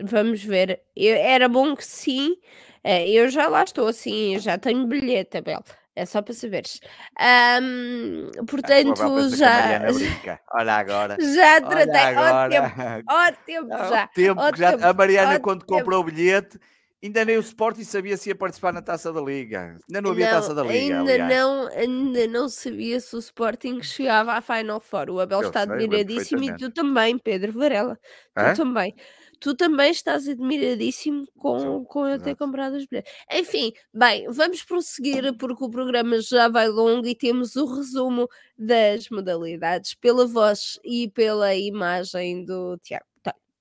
Speaker 1: Vamos ver. Eu, era bom que sim. Eh, eu já lá estou, assim, já tenho bilhete, Abel. É só para saberes. Um, ah, portanto, já.
Speaker 2: Olha agora.
Speaker 1: Já tratei. Olha agora. Ó tempo, ó tempo já.
Speaker 2: Tempo ó já. Tempo. A Mariana, quando tempo. comprou o bilhete, ainda nem o Sporting sabia se ia participar na taça da Liga. Ainda não havia não, taça da Liga.
Speaker 1: Ainda não, ainda não sabia se o Sporting chegava à Final Four. O Abel Eu está admiradíssimo e tu também, Pedro Varela. Tu também tu também estás admiradíssimo com, com eu ter comprado os bilhetes. Enfim, bem, vamos prosseguir porque o programa já vai longo e temos o resumo das modalidades pela voz e pela imagem do Tiago.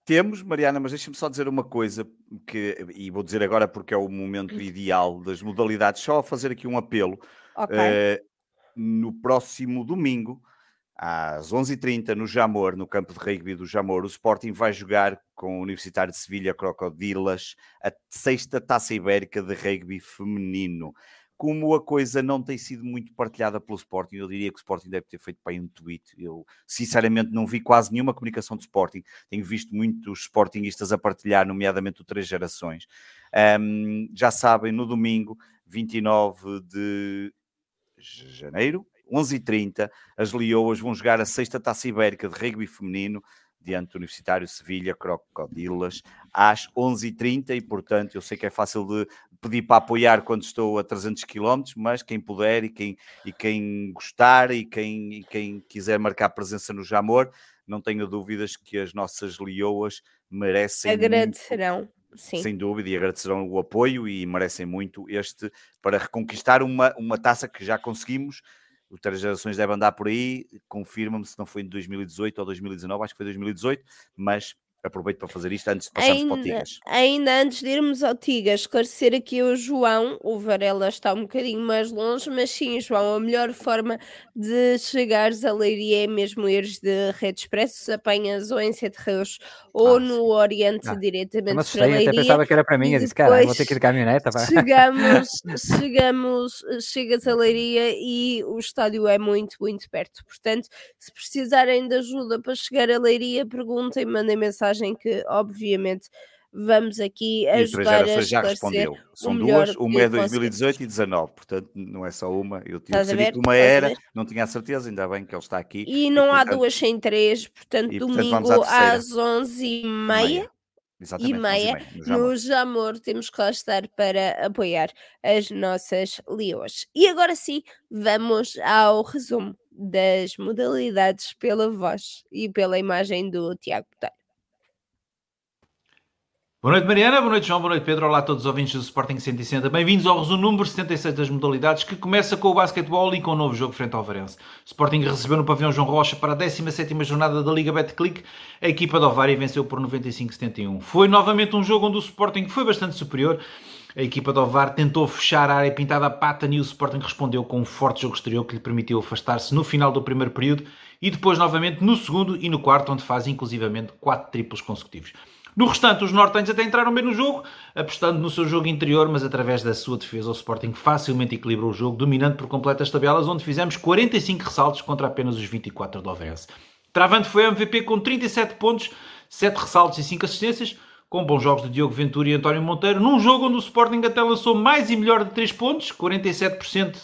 Speaker 2: Temos, Mariana, mas deixa-me só dizer uma coisa, que, e vou dizer agora porque é o momento hum. ideal das modalidades, só a fazer aqui um apelo. Okay. Uh, no próximo domingo, às 11h30 no Jamor, no campo de rugby do Jamor, o Sporting vai jogar com o Universitário de Sevilha Crocodilas a sexta taça ibérica de rugby feminino. Como a coisa não tem sido muito partilhada pelo Sporting, eu diria que o Sporting deve ter feito para um tweet. Eu, sinceramente, não vi quase nenhuma comunicação do Sporting. Tenho visto muitos Sportingistas a partilhar, nomeadamente o Três Gerações. Um, já sabem, no domingo, 29 de janeiro, 11h30, as Leoas vão jogar a sexta taça ibérica de rugby feminino diante do Universitário Sevilha Crocodilas às 11h30 e portanto eu sei que é fácil de pedir para apoiar quando estou a 300 km, mas quem puder e quem, e quem gostar e quem, e quem quiser marcar presença no Jamor, não tenho dúvidas que as nossas leoas merecem
Speaker 1: agradecerão muito, Sim.
Speaker 2: sem dúvida, e agradecerão o apoio e merecem muito este para reconquistar uma, uma taça que já conseguimos o Três Gerações deve andar por aí, confirma-me se não foi em 2018 ou 2019, acho que foi 2018, mas aproveito para fazer isto antes de passarmos ainda, para o Tigas.
Speaker 1: Ainda antes de irmos ao Tigas, esclarecer aqui o João, o Varela está um bocadinho mais longe, mas sim, João, a melhor forma de chegares a Leiria é mesmo ires de Rede Expresso, apanhas ou em Sete Rios ou ah, no Oriente ah, diretamente
Speaker 3: para Leiria. Até pensava que era para mim, eu disse, cara, vou ter que ir de caminhoneta.
Speaker 1: Chegamos, chegamos, chegas a Leiria e o estádio é muito, muito perto, portanto, se precisarem de ajuda para chegar a Leiria, perguntem, mandem mensagem que, obviamente, vamos aqui ajudar a já respondeu.
Speaker 2: São duas, uma é 2018 e 19, portanto não é só uma. Eu tinha sabia que uma era, não tinha a certeza, ainda bem que ele está aqui.
Speaker 1: E não e, há duas sem três, portanto e, domingo às 11h30 e meia, no Jamor temos que lá estar para apoiar as nossas leões. E agora sim, vamos ao resumo das modalidades pela voz e pela imagem do Tiago Botelho.
Speaker 4: Boa noite, Mariana. Boa noite, João. Boa noite, Pedro. Olá a todos os ouvintes do Sporting 160. Bem-vindos ao resumo número 76 das modalidades, que começa com o basquetebol e com o novo jogo frente ao Varense. O Sporting recebeu no pavilhão João Rocha para a 17ª jornada da Liga Betclic. A equipa do Ovária venceu por 95-71. Foi novamente um jogo onde o Sporting foi bastante superior. A equipa do Ovar tentou fechar a área pintada a pata e o Sporting respondeu com um forte jogo exterior que lhe permitiu afastar-se no final do primeiro período e depois novamente no segundo e no quarto, onde faz inclusivamente 4 triplos consecutivos. No restante, os nortenhos até entraram bem no jogo, apostando no seu jogo interior, mas através da sua defesa, o Sporting facilmente equilibrou o jogo, dominando por completo as tabelas, onde fizemos 45 ressaltos contra apenas os 24 do Overense. Travante foi MVP com 37 pontos, 7 ressaltos e 5 assistências, com bons jogos de Diogo Ventura e António Monteiro, num jogo onde o Sporting até lançou mais e melhor de 3 pontos, 47%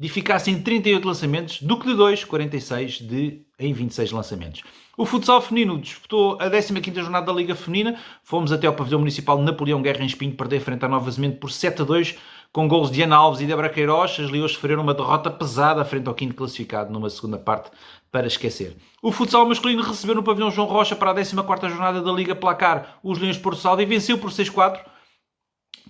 Speaker 4: de eficácia em 38 lançamentos, do que de 2, 46 de, em 26 lançamentos. O futsal feminino disputou a 15ª jornada da Liga Feminina. Fomos até ao pavilhão municipal de Napoleão Guerra em Espinho perder frente a Nova por 7 a 2, com gols de Ana Alves e Débora Queiroz. As Leões sofreram uma derrota pesada frente ao quinto classificado numa segunda parte para esquecer. O futsal masculino recebeu no pavilhão João Rocha para a 14ª jornada da Liga Placar os Leões de Porto Salvo e venceu por 6-4.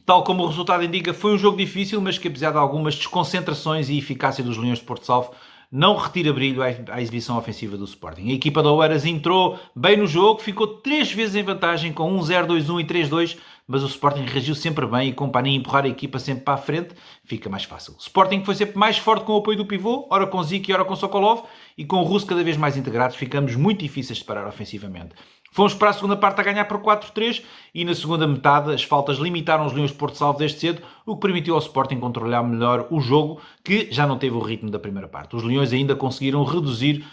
Speaker 4: Tal como o resultado indica, foi um jogo difícil, mas que apesar de algumas desconcentrações e eficácia dos Leões de Porto Salvo, não retira brilho à, exibição ofensiva do Sporting. A equipa da Oeiras entrou bem no jogo, ficou três vezes em vantagem com 1-0, 2-1 e 3-2, mas o Sporting reagiu sempre bem e com Paninha empurrar a equipa sempre para a frente, fica mais fácil. O Sporting foi sempre mais forte com o apoio do pivô, ora com Zik e ora com Sokolov, e com o Russo cada vez mais integrados, ficamos muito difíceis de parar ofensivamente. Fomos para a segunda parte a ganhar por 4-3 e na segunda metade as faltas limitaram os Leões de Porto Salvo desde cedo, o que permitiu ao Sporting controlar melhor o jogo, que já não teve o ritmo da primeira parte. Os Leões ainda conseguiram reduzir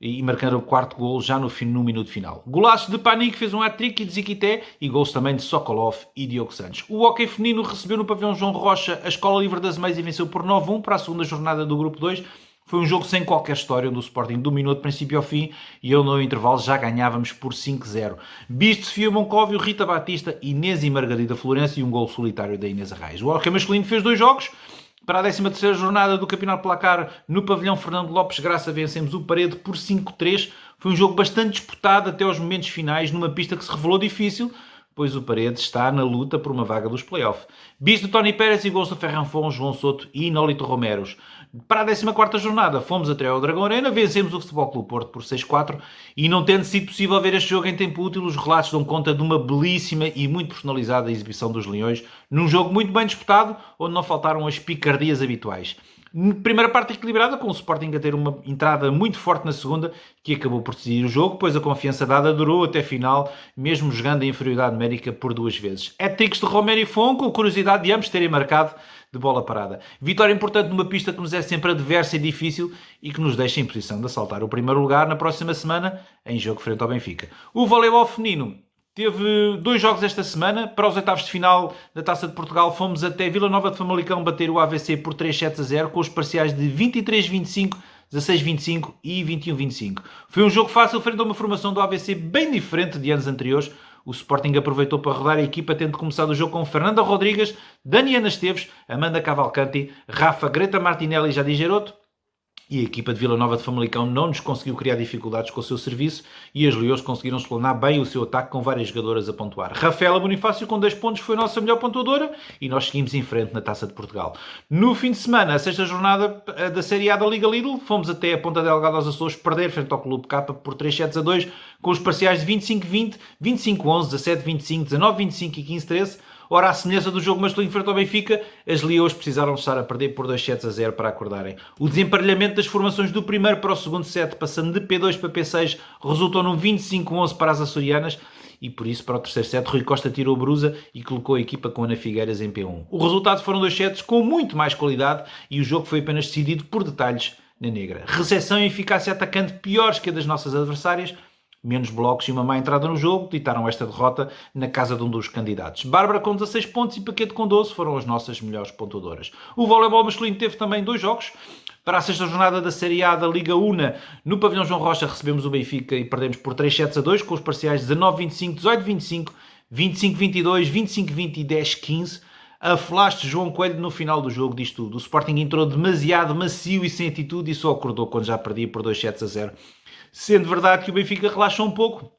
Speaker 4: e marcaram o quarto gol já no, fim, no minuto final. Golaço de Panic fez um hat-trick e de Ziquité e gols também de Sokolov e Diogo Santos. O hockey feminino recebeu no pavilhão João Rocha a Escola Livre das Meias e venceu por 9-1 para a segunda jornada do grupo 2 foi um jogo sem qualquer história, onde o Sporting dominou de princípio ao fim e eu no intervalo já ganhávamos por 5-0. Bisto, Sofia Moncóvio, Rita Batista, Inês e Margarida Florença e um gol solitário da Inês Arraes. O Hockey masculino fez dois jogos. Para a 13ª jornada do Campeonato Placar, no pavilhão Fernando Lopes Graça, vencemos o Parede por 5-3. Foi um jogo bastante disputado até aos momentos finais, numa pista que se revelou difícil, pois o Paredes está na luta por uma vaga dos playoffs. Bis de Tony Pérez e gols do Ferran João Soto e Inólito Romeros. Para a 14 jornada, fomos até ao Dragão Arena, vencemos o Futebol Clube Porto por 6-4 e não tendo sido possível ver este jogo em tempo útil, os relatos dão conta de uma belíssima e muito personalizada exibição dos Leões, num jogo muito bem disputado, onde não faltaram as picardias habituais. Primeira parte equilibrada, com o Sporting a ter uma entrada muito forte na segunda, que acabou por decidir o jogo, pois a confiança dada durou até final, mesmo jogando a inferioridade numérica por duas vezes. É de Romero e Fon, com curiosidade de ambos terem marcado de bola parada. Vitória importante numa pista que nos é sempre adversa e difícil e que nos deixa em posição de assaltar o primeiro lugar na próxima semana em jogo frente ao Benfica. O voleibol feminino teve dois jogos esta semana. Para os oitavos de final da Taça de Portugal fomos até Vila Nova de Famalicão bater o AVC por 3 7 a 0 com os parciais de 23-25 16-25 e 21-25. Foi um jogo fácil frente a uma formação do AVC bem diferente de anos anteriores, o Sporting aproveitou para rodar a equipa, tendo começado o jogo com Fernanda Rodrigues, Daniela Esteves, Amanda Cavalcanti, Rafa Greta Martinelli e Jadi Geroto, e a equipa de Vila Nova de Famalicão não nos conseguiu criar dificuldades com o seu serviço e as Leões conseguiram explanar bem o seu ataque com várias jogadoras a pontuar. Rafaela Bonifácio com 10 pontos foi a nossa melhor pontuadora e nós seguimos em frente na Taça de Portugal. No fim de semana, a sexta jornada eh, da Série A da Liga Lidl, fomos até a Ponta Delgada aos Açores perder frente ao Clube K por 3 sets a 2 com os parciais de 25-20, 25-11, 17-25, 19-25 e 15-13 Ora, à semelhança do jogo masculino frente ao Benfica, as Leões precisaram estar a perder por 2 sets a 0 para acordarem. O desemparelhamento das formações do primeiro para o segundo set, passando de P2 para P6, resultou num 25-11 para as açorianas e por isso para o terceiro set Rui Costa tirou brusa e colocou a equipa com Ana Figueiras em P1. O resultado foram dois sets com muito mais qualidade e o jogo foi apenas decidido por detalhes na negra. Recepção e eficácia atacante piores que a das nossas adversárias, menos blocos e uma má entrada no jogo, ditaram esta derrota na casa de um dos candidatos. Bárbara com 16 pontos e Paquete com 12 foram as nossas melhores pontuadoras. O voleibol masculino teve também dois jogos. Para a sexta jornada da Série A da Liga Una, no pavilhão João Rocha recebemos o Benfica e perdemos por 3 sets a 2, com os parciais 19-25, 18-25, 25-22, 25-20 e 10-15. A flash de João Coelho no final do jogo diz tudo. O Sporting entrou demasiado macio e sem atitude e só acordou quando já perdia por 2 sets a 0 Sendo verdade que o Benfica relaxou um pouco,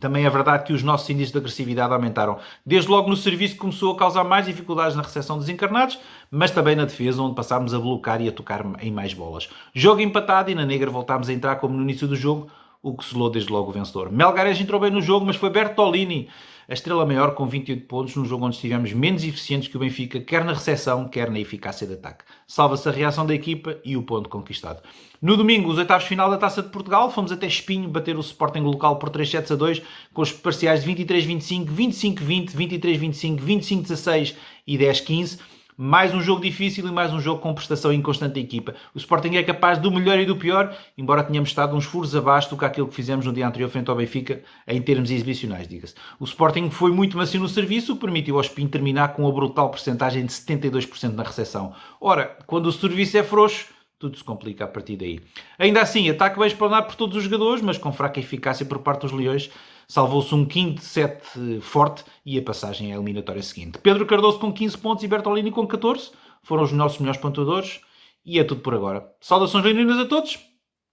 Speaker 4: também é verdade que os nossos índices de agressividade aumentaram. Desde logo no serviço começou a causar mais dificuldades na recepção dos encarnados, mas também na defesa, onde passámos a bloquear e a tocar em mais bolas. Jogo empatado e na negra voltámos a entrar como no início do jogo, o que selou desde logo o vencedor. Melgares entrou bem no jogo, mas foi Bertolini a estrela maior com 28 pontos num jogo onde estivemos menos eficientes que o Benfica, quer na recepção, quer na eficácia de ataque. Salva-se a reação da equipa e o ponto conquistado. No domingo, os oitavos final da Taça de Portugal, fomos até Espinho bater o Sporting local por 3 sets a 2, com os parciais de 23-25, 25-20, 23-25, 25-16 e 10-15 mais um jogo difícil e mais um jogo com prestação inconstante da equipa. O Sporting é capaz do melhor e do pior, embora tenhamos estado uns furos abaixo do que aquilo que fizemos no dia anterior frente ao Benfica, em termos exibicionais, diga-se. O Sporting foi muito macio no serviço, o que permitiu ao Spin terminar com uma brutal porcentagem de 72% na recepção. Ora, quando o serviço é frouxo, tudo se complica a partir daí. Ainda assim, ataque bem esplanado por todos os jogadores, mas com fraca eficácia por parte dos Leões, salvou-se um quinto set forte e a passagem à eliminatória seguinte. Pedro Cardoso com 15 pontos e Bertolini com 14 foram os nossos melhores pontuadores e é tudo por agora. Saudações leoninas a todos,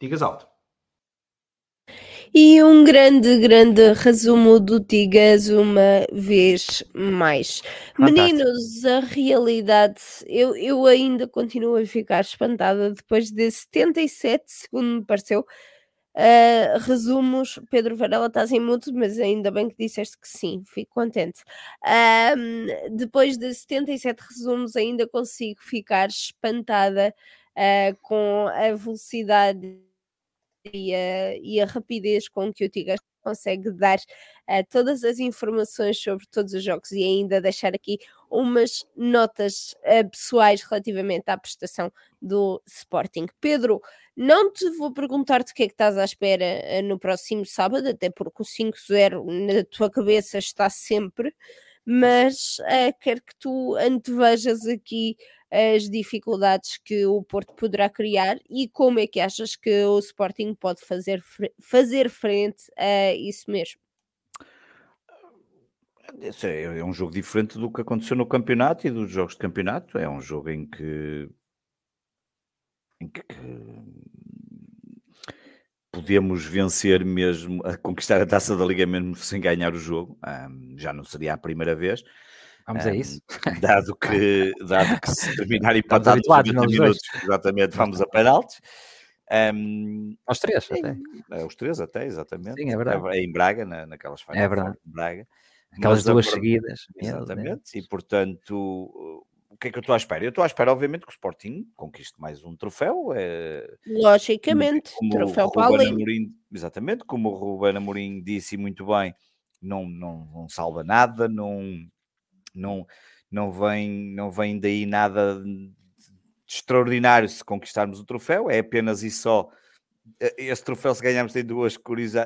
Speaker 4: digas alto.
Speaker 1: E um grande, grande resumo do Tigas uma vez mais. Fantástico. Meninos, a realidade, eu, eu ainda continuo a ficar espantada depois de 77, segundo me pareceu. Uh, resumos, Pedro Varela, estás em mudo, mas ainda bem que disseste que sim, fico contente. Uh, depois de 77 resumos, ainda consigo ficar espantada uh, com a velocidade e a, e a rapidez com que o Tigres consegue dar uh, todas as informações sobre todos os jogos e ainda deixar aqui umas notas uh, pessoais relativamente à prestação do Sporting. Pedro, não te vou perguntar do que é que estás à espera uh, no próximo sábado, até porque o 5-0 na tua cabeça está sempre, mas quero que tu antevejas aqui as dificuldades que o Porto poderá criar e como é que achas que o Sporting pode fazer, fazer frente a isso mesmo?
Speaker 2: É, é um jogo diferente do que aconteceu no campeonato e dos jogos de campeonato. É um jogo em que, em que, podemos vencer mesmo, a conquistar a taça da Liga mesmo sem ganhar o jogo. Já não seria a primeira vez.
Speaker 3: Vamos um, a isso.
Speaker 2: Dado que, dado que se terminar empatado nos 90 minutos, exatamente, vamos a penaltis. Um,
Speaker 3: aos três, até.
Speaker 2: É, aos três, até, exatamente.
Speaker 3: Sim, é verdade.
Speaker 2: É, em Braga, na, naquelas
Speaker 3: finais. É verdade.
Speaker 2: Em Braga.
Speaker 3: Aquelas Mas duas seguidas.
Speaker 2: Exatamente. E, portanto, o que é que eu estou à espera? Eu estou à espera, obviamente, que o Sporting conquiste mais um troféu. É...
Speaker 1: Logicamente, como troféu para
Speaker 2: Amorim, Exatamente, como o Ruben Amorim disse muito bem, não, não, não salva nada, não não, não, vem, não vem daí nada de extraordinário se conquistarmos o troféu, é apenas e só eh, esse troféu, se ganharmos, tem duas,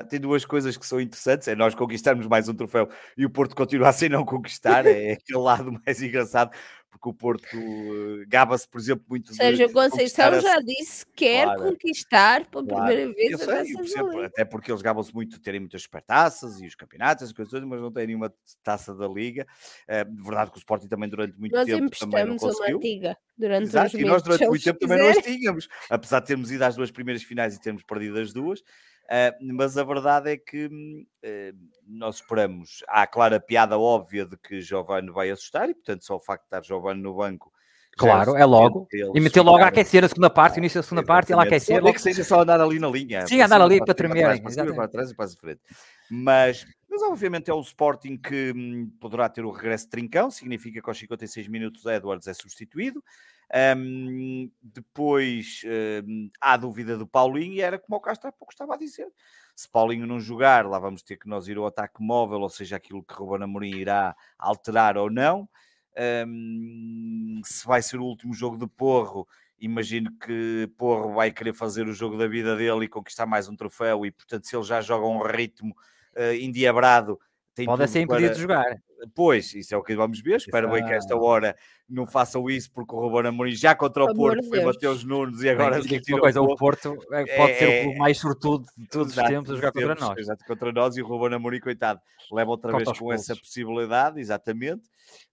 Speaker 2: tem duas coisas que são interessantes: é nós conquistarmos mais um troféu e o Porto continuar sem não conquistar, é aquele lado mais engraçado, porque o Porto uh, gaba-se, por exemplo, muito
Speaker 1: Sérgio Conceição já disse que quer claro, conquistar pela claro. primeira vez eu a sei,
Speaker 2: exemplo, Até porque eles gabam-se muito de terem muitas supertaças e os campeonatos, as coisas, mas não têm nenhuma taça da Liga. É verdade que o Sporting também durante muito
Speaker 1: nós
Speaker 2: tempo também não conseguiu.
Speaker 1: uma antiga durante
Speaker 2: Exato, e nós durante muito tempo também não as tínhamos, apesar de termos ido às duas primeiras finais e termos perdido as duas. Uh, mas a verdade é que uh, nós esperamos. Há a clara piada óbvia de que Giovanni vai assustar e, portanto, só o facto de estar Giovanni no banco.
Speaker 3: Claro, é logo. E meteu logo a aquecer na segunda parte, início da segunda parte, e ela aquecer.
Speaker 2: Logo que seja só andar ali na linha.
Speaker 3: Sim, andar ali para tremer.
Speaker 2: Para trás e para frente. Mas, mas, obviamente, é o Sporting que hum, poderá ter o regresso de Trincão, significa que aos 56 minutos Edwards é substituído. Um, depois um, há dúvida do Paulinho, e era como o Castro há pouco estava a dizer. Se Paulinho não jogar, lá vamos ter que nós ir ao ataque móvel, ou seja, aquilo que Ruben Amorim irá alterar ou não. Um, se vai ser o último jogo de Porro, imagino que Porro vai querer fazer o jogo da vida dele e conquistar mais um troféu, e portanto, se ele já joga um ritmo uh, endiabrado,
Speaker 3: pode ser impedido para... de jogar.
Speaker 2: Pois, isso é o que vamos ver. Espero bem que esta hora não façam isso, porque o Ruben Amorim já contra o Porto foi Mateus Nunes e agora
Speaker 3: Bem, uma coisa, o Porto é, pode é, ser o mais sortudo de todos os tempos a jogar contra nós.
Speaker 2: Exato, contra nós e o Ruben Amorim, coitado, leva outra vez com essa possibilidade, exatamente.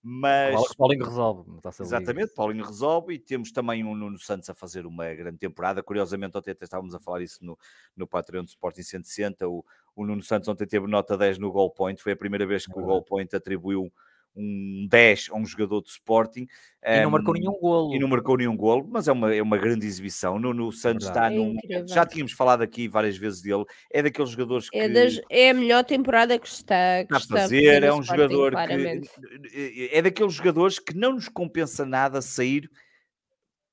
Speaker 2: Mas
Speaker 3: Paulinho resolve.
Speaker 2: Exatamente, Paulinho resolve e temos também um Nuno Santos a fazer uma grande temporada. Curiosamente, ontem até estávamos a falar isso no, no Patreon do Sporting 160. O, o Nuno Santos ontem teve nota 10 no goal point, foi a primeira vez que o goal point atribuiu um 10 a um jogador de Sporting.
Speaker 3: E não marcou nenhum golo.
Speaker 2: E não marcou nenhum golo, mas é uma, é uma grande exibição. Nuno Santos está num. É já tínhamos falado aqui várias vezes dele. É daqueles jogadores é
Speaker 1: que. É, das, é a melhor temporada que está, que está a fazer.
Speaker 2: É um Sporting, jogador claramente. que. É daqueles jogadores que não nos compensa nada sair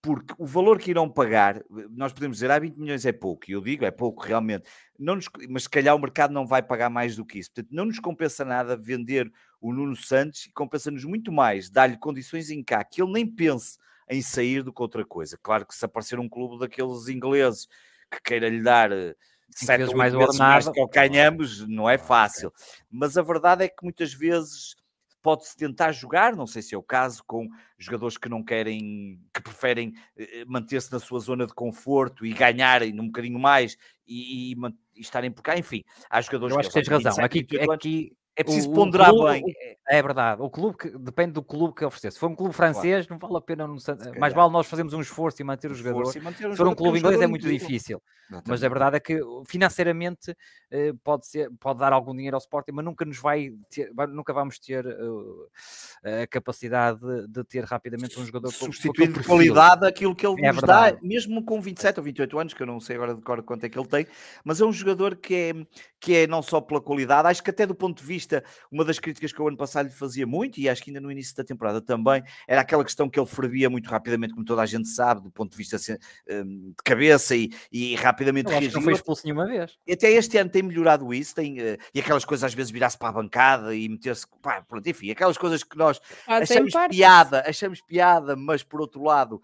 Speaker 2: porque o valor que irão pagar, nós podemos dizer, ah, 20 milhões é pouco, e eu digo, é pouco realmente, não nos, mas se calhar o mercado não vai pagar mais do que isso. Portanto, não nos compensa nada vender o Nuno Santos e compensa-nos muito mais dar-lhe condições em cá que ele nem pense em sair do que outra coisa. Claro que se aparecer um clube daqueles ingleses que queira lhe dar eh, sete vezes mais, vezes mais que ganhamos, não é fácil. Mas a verdade é que muitas vezes pode-se tentar jogar, não sei se é o caso, com jogadores que não querem, que preferem eh, manter-se na sua zona de conforto e ganharem um bocadinho mais e, e, e estarem por cá, enfim, há jogadores
Speaker 3: Eu acho que, que tens razão. Aqui, aqui,
Speaker 2: é preciso o, ponderar o clube, bem.
Speaker 3: É verdade. O clube que, depende do clube que oferecer. Se for um clube francês, claro. não vale a pena. Não, mais vale nós fazermos um esforço e manter o jogador. Se for um clube inglês, é muito difícil. Exatamente. Mas a verdade é que financeiramente eh, pode, ser, pode dar algum dinheiro ao Sporting, mas nunca nos vai, ter, nunca vamos ter uh, a capacidade de, de, ter rapidamente um jogador
Speaker 2: substituir de qualidade aquilo que ele é nos verdade. dá, mesmo com 27 ou 28 anos, que eu não sei agora de cor quanto é que ele tem, mas é um jogador que é, que é não só pela qualidade, acho que até do ponto de vista, uma das críticas que o ano passado lhe fazia muito, e acho que ainda no início da temporada também, era aquela questão que ele fervia muito rapidamente, como toda a gente sabe, do ponto de vista assim, de cabeça e, e rapidamente
Speaker 3: reagiu. Não foi expulso nenhuma vez.
Speaker 2: E até este ano tem melhorado isso, tem, uh, e aquelas coisas às vezes virar-se para a bancada e meter-se, pá, pronto, enfim, aquelas coisas que nós achamos piada, achamos piada, mas por outro lado,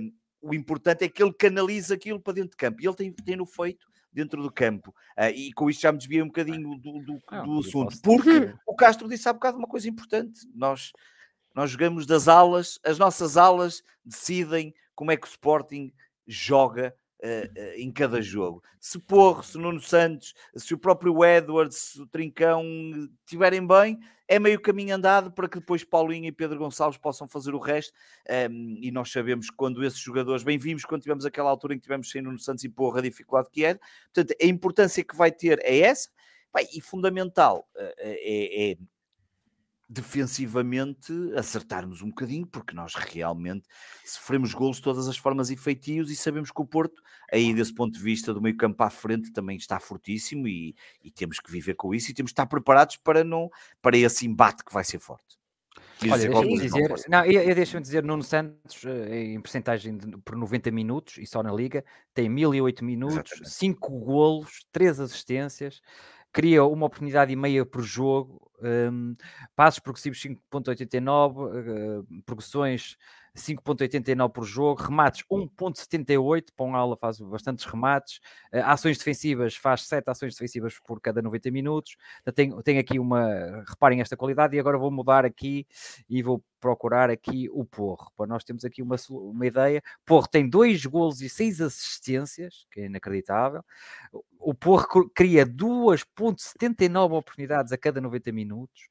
Speaker 2: um, o importante é que ele canaliza aquilo para dentro de campo, e ele tem, tem no feito dentro do campo. Uh, e com isto já me desviei um bocadinho do, do, ah, do assunto, porque o Castro disse há bocado uma coisa importante. Nós, nós jogamos das alas, as nossas alas decidem como é que o Sporting joga uh, em cada jogo. Se Porro, se Nuno Santos, se o próprio Edwards, se o Trincão estiverem bem, é meio caminho andado para que depois Paulinho e Pedro Gonçalves possam fazer o resto. Um, e nós sabemos quando esses jogadores, bem vimos quando tivemos aquela altura em que tivemos sem Nuno Santos e Porro, a dificuldade que é. Portanto, a importância que vai ter é essa. Bem, e fundamental é, é, defensivamente acertarmos um bocadinho, porque nós realmente sofremos golos de todas as formas e feitios e sabemos que o Porto, aí desse ponto de vista do meio campo à frente, também está fortíssimo e, e temos que viver com isso e temos que estar preparados para, não, para esse embate que vai ser forte.
Speaker 3: Olha, deixa-me dizer, não, eu, eu deixa dizer, Nuno Santos, eh, em porcentagem por 90 minutos e só na Liga, tem 1008 minutos, 5 golos, 3 assistências, cria uma oportunidade e meia por jogo, um, passos progressivos 5.89, uh, eh, progressões 5.89 por jogo, remates 1.78, para um aula faz bastantes remates, uh, ações defensivas faz 7 ações defensivas por cada 90 minutos, tem, tem aqui uma, reparem esta qualidade e agora vou mudar aqui e vou procurar aqui o Porro, para nós temos aqui uma, uma ideia, Porro tem 2 golos e 6 assistências, que é inacreditável, o Porro cria 2.79 oportunidades a cada 90 minutos,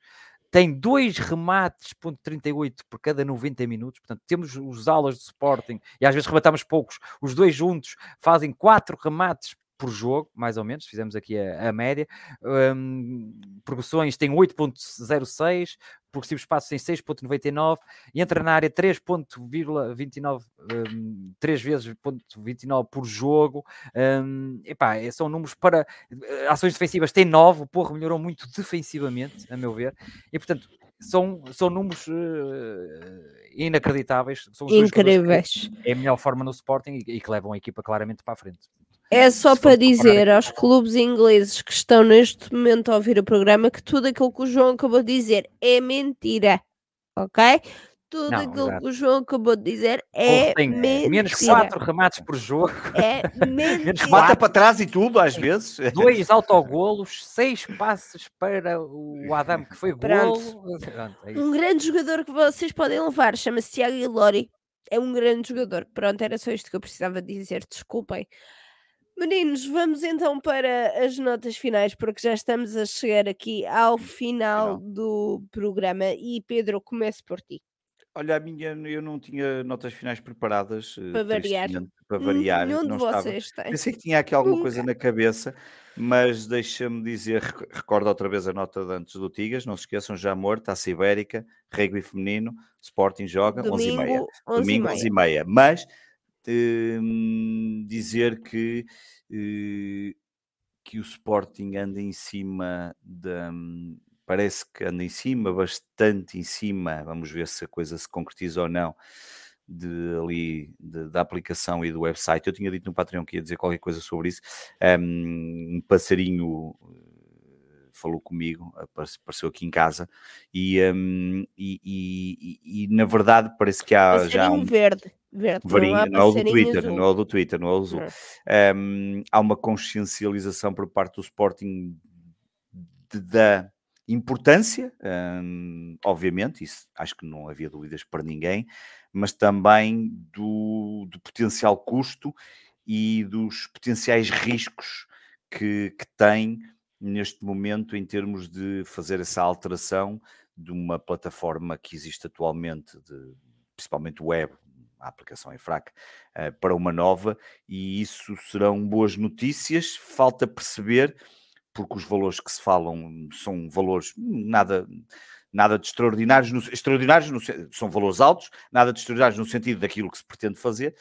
Speaker 3: tem dois remates, ponto 38 por cada 90 minutos, portanto temos os alas de Sporting, e às vezes rematamos poucos, os dois juntos fazem quatro remates por jogo, mais ou menos, fizemos aqui a, a média. Um, progressões tem 8.06, progressivos passos em 6.99, entra na área 3.29, um, 3 vezes 29 por jogo. Um, epá, é, são números para eh, ações defensivas, tem 9, o Porro melhorou muito defensivamente, a meu ver, e portanto são, são números uh, inacreditáveis. São
Speaker 1: Incríveis.
Speaker 3: É a melhor forma no Sporting e, e que levam a equipa claramente para a frente.
Speaker 1: É só para dizer aos clubes ingleses que estão neste momento a ouvir o programa que tudo aquilo que o João acabou de dizer é mentira, ok? Tudo não, aquilo exato. que o João acabou de dizer é tem mentira.
Speaker 3: Menos 4 remates por jogo.
Speaker 1: É mentira.
Speaker 2: Bata para trás e tudo, às vezes.
Speaker 3: Dois autogolos, seis passes para o Adam, que foi golo.
Speaker 1: É um grande jogador que vocês podem levar chama-se Tiago Ilori. É um grande jogador. Pronto, era só isto que eu precisava dizer. Desculpem. Meninos, vamos então para as notas finais, porque já estamos a chegar aqui ao final do programa. E Pedro, comece por ti.
Speaker 2: Olha, a minha, eu não tinha notas finais preparadas.
Speaker 1: Eh, para variar.
Speaker 2: Para variar.
Speaker 1: Nenhum de vocês
Speaker 2: tem. Pensei que tinha aqui alguma Nunca. coisa na cabeça, mas deixa-me dizer, recordo outra vez a nota de antes do Tigas, não se esqueçam, já amor, Taça Ibérica, Rugby Feminino, Sporting joga, Domingo, 11h30. Domingo, 11h30. Mas Hum, dizer que, uh, que o Sporting anda em cima da. Um, parece que anda em cima, bastante em cima. Vamos ver se a coisa se concretiza ou não. De, ali de, da aplicação e do website. Eu tinha dito no Patreon que ia dizer qualquer coisa sobre isso. Um, um passarinho eh, falou comigo, apareceu aqui em casa e, um, e, e, e, na verdade parece que há já um
Speaker 1: verde Verde,
Speaker 2: varinha, não, é o do Twitter, não é o do Twitter, não é o azul. Um, há uma consciencialização por parte do Sporting de, da importância, um, obviamente, isso acho que não havia dúvidas para ninguém, mas também do, do potencial custo e dos potenciais riscos que, que tem neste momento em termos de fazer essa alteração de uma plataforma que existe atualmente, de, principalmente web, a aplicação é fraca, uh, para uma nova, e isso serão boas notícias. Falta perceber, porque os valores que se falam são valores nada nada de extraordinários, no, extraordinários no, são valores altos, nada de extraordinários no sentido daquilo que se pretende fazer,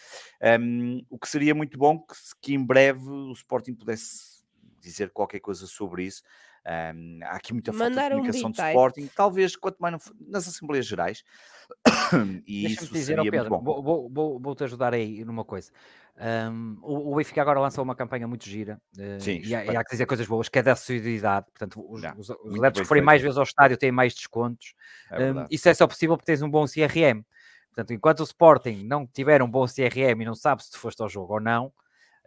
Speaker 2: um, o que seria muito bom que, que, em breve o Sporting pudesse dizer qualquer coisa sobre isso. Um, há aqui muita falta Mandar de comunicação um de Sporting, talvez quanto mais nas Assembleias Gerais, e isso dizer, seria Pedro, muito bom.
Speaker 3: Vou, vou, vou, te ajudar aí numa coisa. Um, o, o Benfica agora lançou uma campanha muito gira uh, Sim, e, há, e, há, que dizer coisas boas, que é da assiduidade. Portanto, os, os, os adeptos que forem mais vezes ao estádio têm mais descontos. É um, isso é só possível porque tens um bom CRM. Portanto, enquanto o Sporting não tiver um bom CRM e não sabe se tu foste ao jogo ou não,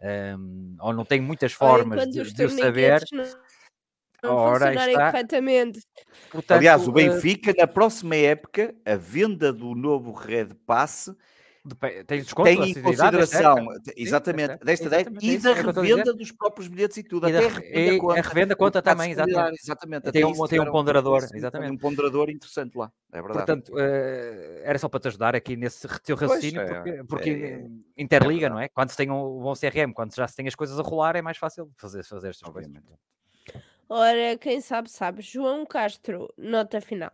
Speaker 3: um, ou não tem muitas formas Olha, de, de o saber.
Speaker 1: Não... Ora, funcionarem está. corretamente.
Speaker 2: Portanto, Aliás, o eh, Benfica, na próxima época, a venda do novo Red Pass
Speaker 3: tem desconto
Speaker 2: tem em consideração, exatamente, é desta desta e da revenda dos próprios bilhetes e tudo.
Speaker 3: E
Speaker 2: até
Speaker 3: a revenda, conta, a revenda conta também, exatamente. exatamente. Tem, um, tem um ponderador, exatamente.
Speaker 2: um ponderador interessante lá, é verdade.
Speaker 3: Portanto, uh, era só para te ajudar aqui nesse teu raciocínio, pois, porque, é, porque é, interliga, é não é? Quando se tem um bom CRM, quando já se tem as coisas a rolar, é mais fácil fazer, fazer estas Obviamente. coisas.
Speaker 1: Ora, quem sabe, sabe. João Castro, nota final.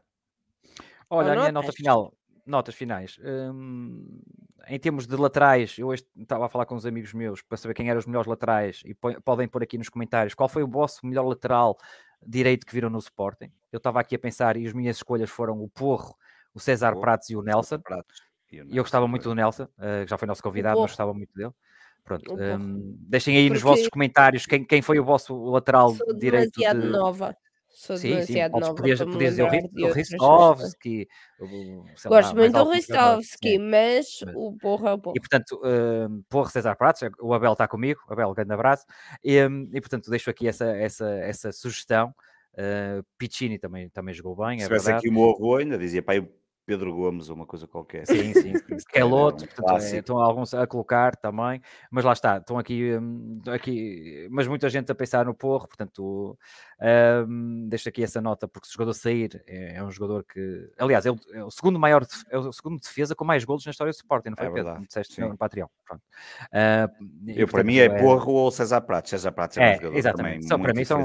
Speaker 3: Olha, Ou a minha nota final notas finais. Hum, em termos de laterais, eu estava a falar com uns amigos meus para saber quem eram os melhores laterais e podem pôr aqui nos comentários qual foi o vosso melhor lateral direito que viram no Sporting. Eu estava aqui a pensar e as minhas escolhas foram o Porro, o César Pratos e o Nelson. E eu gostava muito do Nelson, uh, já foi nosso convidado, mas gostava muito dele. Pronto, um, deixem aí Porque nos vossos comentários quem, quem foi o vosso lateral direito. De...
Speaker 1: nova. Sou sim, demasiado sim. nova.
Speaker 3: Podias, podias dizer o Ristovski.
Speaker 1: Gosto muito do Ristovski, mas o Porra é o Porra.
Speaker 3: E portanto, uh, Porra César Pratos, o Abel está comigo, Abel, grande abraço. E, um, e portanto, deixo aqui essa, essa, essa sugestão. Uh, Piccini também, também jogou bem.
Speaker 2: Se
Speaker 3: é
Speaker 2: tivesse aqui o meu avô, ainda dizia, pai, Pedro Gomes ou uma coisa qualquer.
Speaker 3: Sim, sim. Keloto, é, é, estão alguns a colocar também, mas lá está, estão aqui, hum, aqui mas muita gente a pensar no Porro, portanto, um, deixo aqui essa nota, porque se o jogador sair, é, é um jogador que, aliás, é o, é o, segundo maior, é o segundo defesa com mais golos na história do Sporting, não foi, é Pedro? Como disseste no Patreon. Pronto.
Speaker 2: Uh, eu, para mim, é, é Porro ou César Pratos. César Pratos é, um jogador
Speaker 3: exatamente.
Speaker 2: também Só,
Speaker 3: para mim
Speaker 2: são,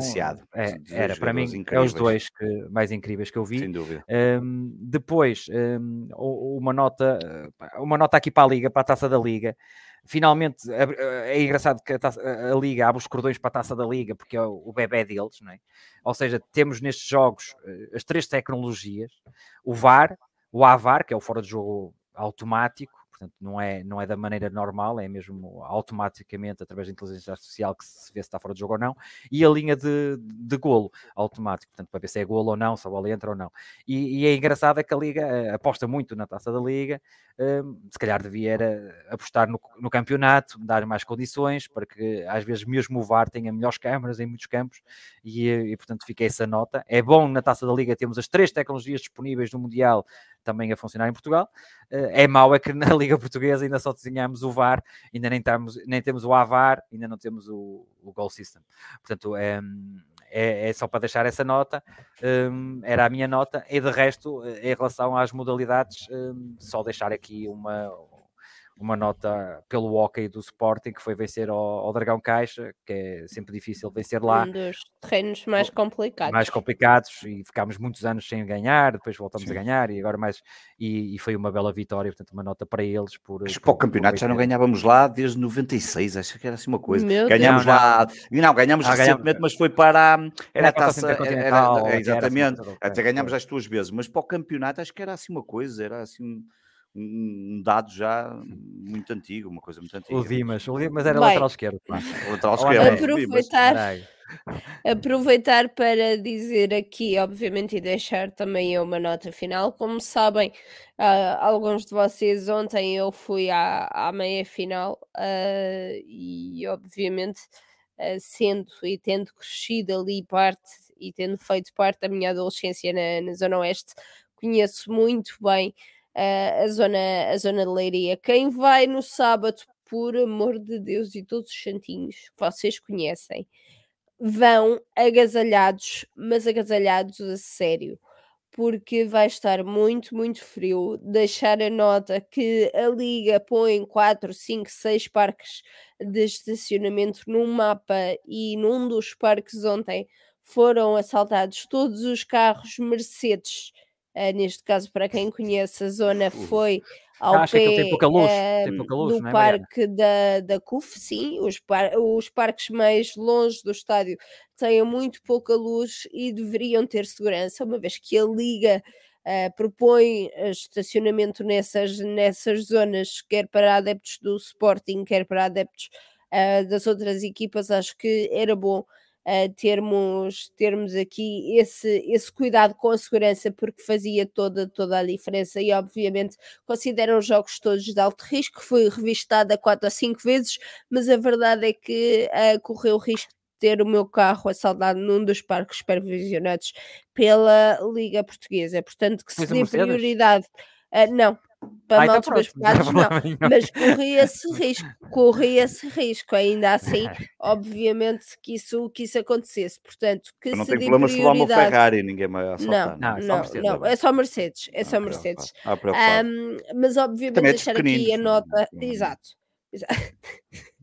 Speaker 3: é, era, para mim, incríveis. é os dois que, mais incríveis que eu vi.
Speaker 2: Sem dúvida.
Speaker 3: Um, depois, um, uma nota, uma nota aqui para a Liga, para a taça da Liga. Finalmente é engraçado que a, taça, a Liga abre os cordões para a taça da Liga, porque é o, bebê deles, não é? Ou seja, temos nestes jogos eh, as três tecnologias: o VAR, o AVAR, que é o fora de jogo automático, portanto não é, não é da maneira normal, é mesmo automaticamente através da inteligência artificial que se vê se está fora de jogo ou não, e a linha de, de golo automático, portanto para ver se é golo ou não, se a bola entra ou não. E, e é engraçado é que a Liga uh, aposta muito na taça da Liga, uh, se calhar devia era apostar no, no, campeonato, dar mais condições para que às vezes mesmo o VAR tenha melhores câmaras em muitos campos e, e portanto fica essa nota. É bom na taça da Liga temos as três tecnologias disponíveis no Mundial também a funcionar em Portugal. Eh, é mau é que na Liga Portuguesa ainda só desenhamos o VAR, ainda nem, estamos, nem temos o AVAR, ainda não temos o, o Goal System. Portanto, é, é, é, só para deixar essa nota, um, era a minha nota, e de resto, eh, em relação às modalidades, um, só deixar aqui uma, uma nota pelo hockey do Sporting, que foi vencer ao, ao, Dragão Caixa, que é sempre difícil vencer lá.
Speaker 1: Um dos terrenos mais complicados.
Speaker 3: Mais complicados, e ficámos muitos anos sem ganhar, depois voltamos Sim. a ganhar, e agora mais. E, e, foi uma bela vitória, portanto, uma nota para eles. Por,
Speaker 2: Mas para o campeonato já não ganhávamos lá desde 96, acho que era assim uma coisa. Meu ganhamos Deus. lá, não, não ganhamos ah, recentemente, ganhamos... mas foi para. Era a taça. Era, era, exatamente, era assim, até ganhámos as duas vezes, mas para o campeonato acho que era assim uma coisa, era assim um dado já muito antigo, uma coisa muito antiga.
Speaker 3: O Dimas, o Dimas era Bem, lateral esquerdo.
Speaker 2: lateral esquerdo.
Speaker 1: Aproveitar, aproveitar para dizer aqui, obviamente, e deixar também eu uma nota final. Como sabem, uh, alguns de vocês, ontem eu fui à, à meia final uh, e, obviamente, uh, sendo e tendo crescido ali parte e tendo feito parte da minha adolescência na, na Zona Oeste, conheço muito bem a, zona, a zona de Leiria. Quem vai no sábado, por amor de Deus e todos os santinhos que vocês conhecem, vão agasalhados, mas agasalhados a sério porque vai estar muito, muito frio. Deixar a nota que a Liga põe 4, 5, 6 parques de estacionamento num mapa e num dos parques ontem foram assaltados todos os carros Mercedes. Uh, neste caso, para quem conhece a zona, foi ao
Speaker 3: Acho
Speaker 1: pé
Speaker 3: luz, uh, pouca luz,
Speaker 1: do é, parque da, da CUF, sim, os, par os parques mais longe do estádio têm muito pouca luz e deveriam ter segurança, uma vez que a Liga uh, propõe estacionamento nessas, nessas zonas, quer para adeptos do Sporting, quer para adeptos uh, das outras equipas, acho que era bom uh, termos, termos aqui esse, esse cuidado com a segurança, porque fazia toda, toda a diferença. E, obviamente, consideram os jogos todos de alto risco, foi revistada quatro a cinco vezes, mas a verdade é que uh, correu o risco de ter o meu carro assaltado num dos parques supervisionados pela Liga Portuguesa. Portanto, que se dê prioridade. Uh, não, para ah, então maltes então não, mas corria esse risco, corria esse risco, ainda assim, obviamente que isso, que isso acontecesse, portanto, que
Speaker 2: não
Speaker 1: se
Speaker 2: tem problema se levar uma Ferrari, ninguém vai
Speaker 1: assaltar. Não, não, não, não, é só Mercedes, é só Mercedes. um, mas obviamente é deixar aqui a nota, exato. exato.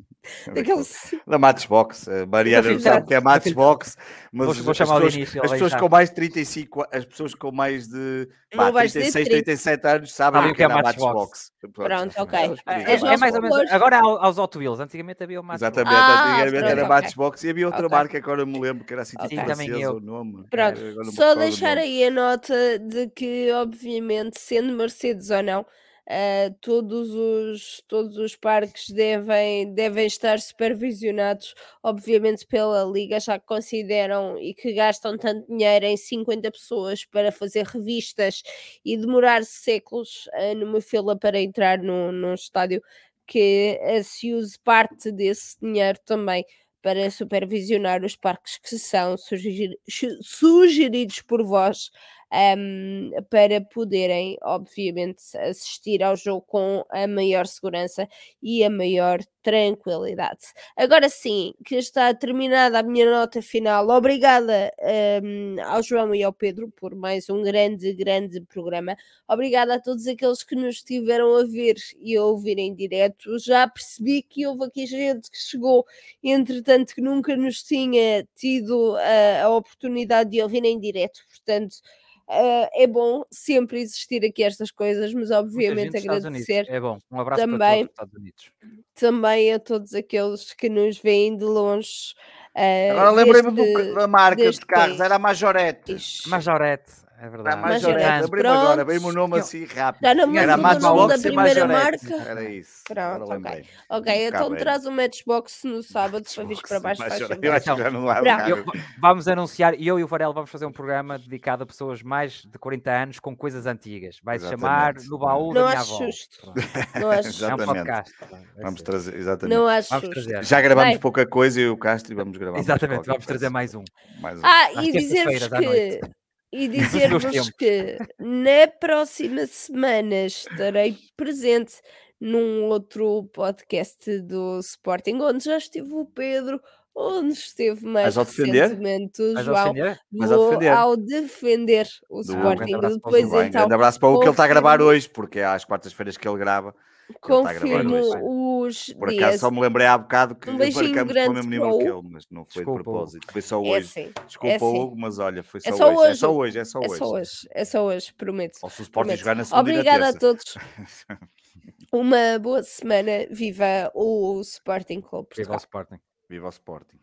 Speaker 2: Daqueles... Da Matchbox, a Mariana não sabe que é Matchbox, mas vou, vou as, pessoas, início, as pessoas com mais de 35, as pessoas com mais de pá, 36, 37 anos sabem o que é, é Matchbox.
Speaker 1: Pronto, ok.
Speaker 3: É, é, mais ou menos. Agora aos Hot Wheels, antigamente havia o Matchbox.
Speaker 2: Exatamente, ah, antigamente pronto, era okay. Matchbox e havia outra okay. marca que agora me lembro que era assim tipo okay. francesa o nome.
Speaker 1: Pronto, só deixar aí a nota de que, obviamente, sendo Mercedes ou não Uh, todos, os, todos os parques devem, devem estar supervisionados, obviamente, pela Liga, já que consideram e que gastam tanto dinheiro em 50 pessoas para fazer revistas e demorar séculos uh, numa fila para entrar no, num estádio, que uh, se use parte desse dinheiro também para supervisionar os parques que são sugeridos por vós um, para poderem, obviamente, assistir ao jogo com a maior segurança e a maior tranquilidade. Agora sim, que está terminada a minha nota final. Obrigada um, ao João e ao Pedro por mais um grande, grande programa. Obrigada a todos aqueles que nos estiveram a ver e a ouvir em direto. Já percebi que houve aqui gente que chegou, entretanto, que nunca nos tinha tido a, a oportunidade de ouvir em direto, portanto. Uh, é bom sempre existir aqui estas coisas, mas obviamente agradecer.
Speaker 3: É bom. Um abraço também, para todos os Estados Unidos.
Speaker 1: Também a todos aqueles que nos veem de longe.
Speaker 2: Uh, Agora lembrei-me da marca de carros, era a Majorette.
Speaker 3: Majorette. É verdade.
Speaker 2: Mas agora, veio-me o nome assim rápido. Já não me era Matchbox
Speaker 1: da primeira marca.
Speaker 2: Era isso.
Speaker 1: Pronto, ok. Ok, então traz o Matchbox no sábado para vir para baixo. Faz
Speaker 2: eu acho que já não lá
Speaker 3: Vamos anunciar, eu e o Varela vamos fazer um programa dedicado a pessoas mais de 40 anos com coisas antigas. Vai se chamar No Baú da Minha Avó.
Speaker 1: Não acho justo. Não acho justo.
Speaker 2: É um podcast. Vamos trazer, exatamente.
Speaker 1: Não acho justo.
Speaker 2: Já gravamos pouca coisa e o Castro e vamos gravar
Speaker 3: Exatamente, vamos trazer mais um.
Speaker 1: Ah, e dizer-vos que e dizer-vos que na próxima semana estarei presente num outro podcast do Sporting, onde já estive o Pedro, onde esteve mais recentemente o João, defender. ao defender o do Sporting. Depois, então, um
Speaker 2: grande abraço para o que ele está a gravar hoje, porque é às quartas-feiras que ele grava.
Speaker 1: Confirmo os
Speaker 2: Por acaso dias. só me lembrei há bocado que um marcamos com o mesmo nível que ele, mas não foi Desculpa. de propósito. Foi só é hoje. É assim. Desculpa, é assim. Hugo, mas olha, foi só, é só hoje. hoje. É só hoje, é só hoje. É só hoje,
Speaker 1: é só hoje prometo.
Speaker 2: Ou se o Sporting jogar na segunda
Speaker 1: Obrigada a todos. Uma boa semana. Viva o Sporting Clube.
Speaker 3: Viva o Sporting.
Speaker 2: Viva o Sporting.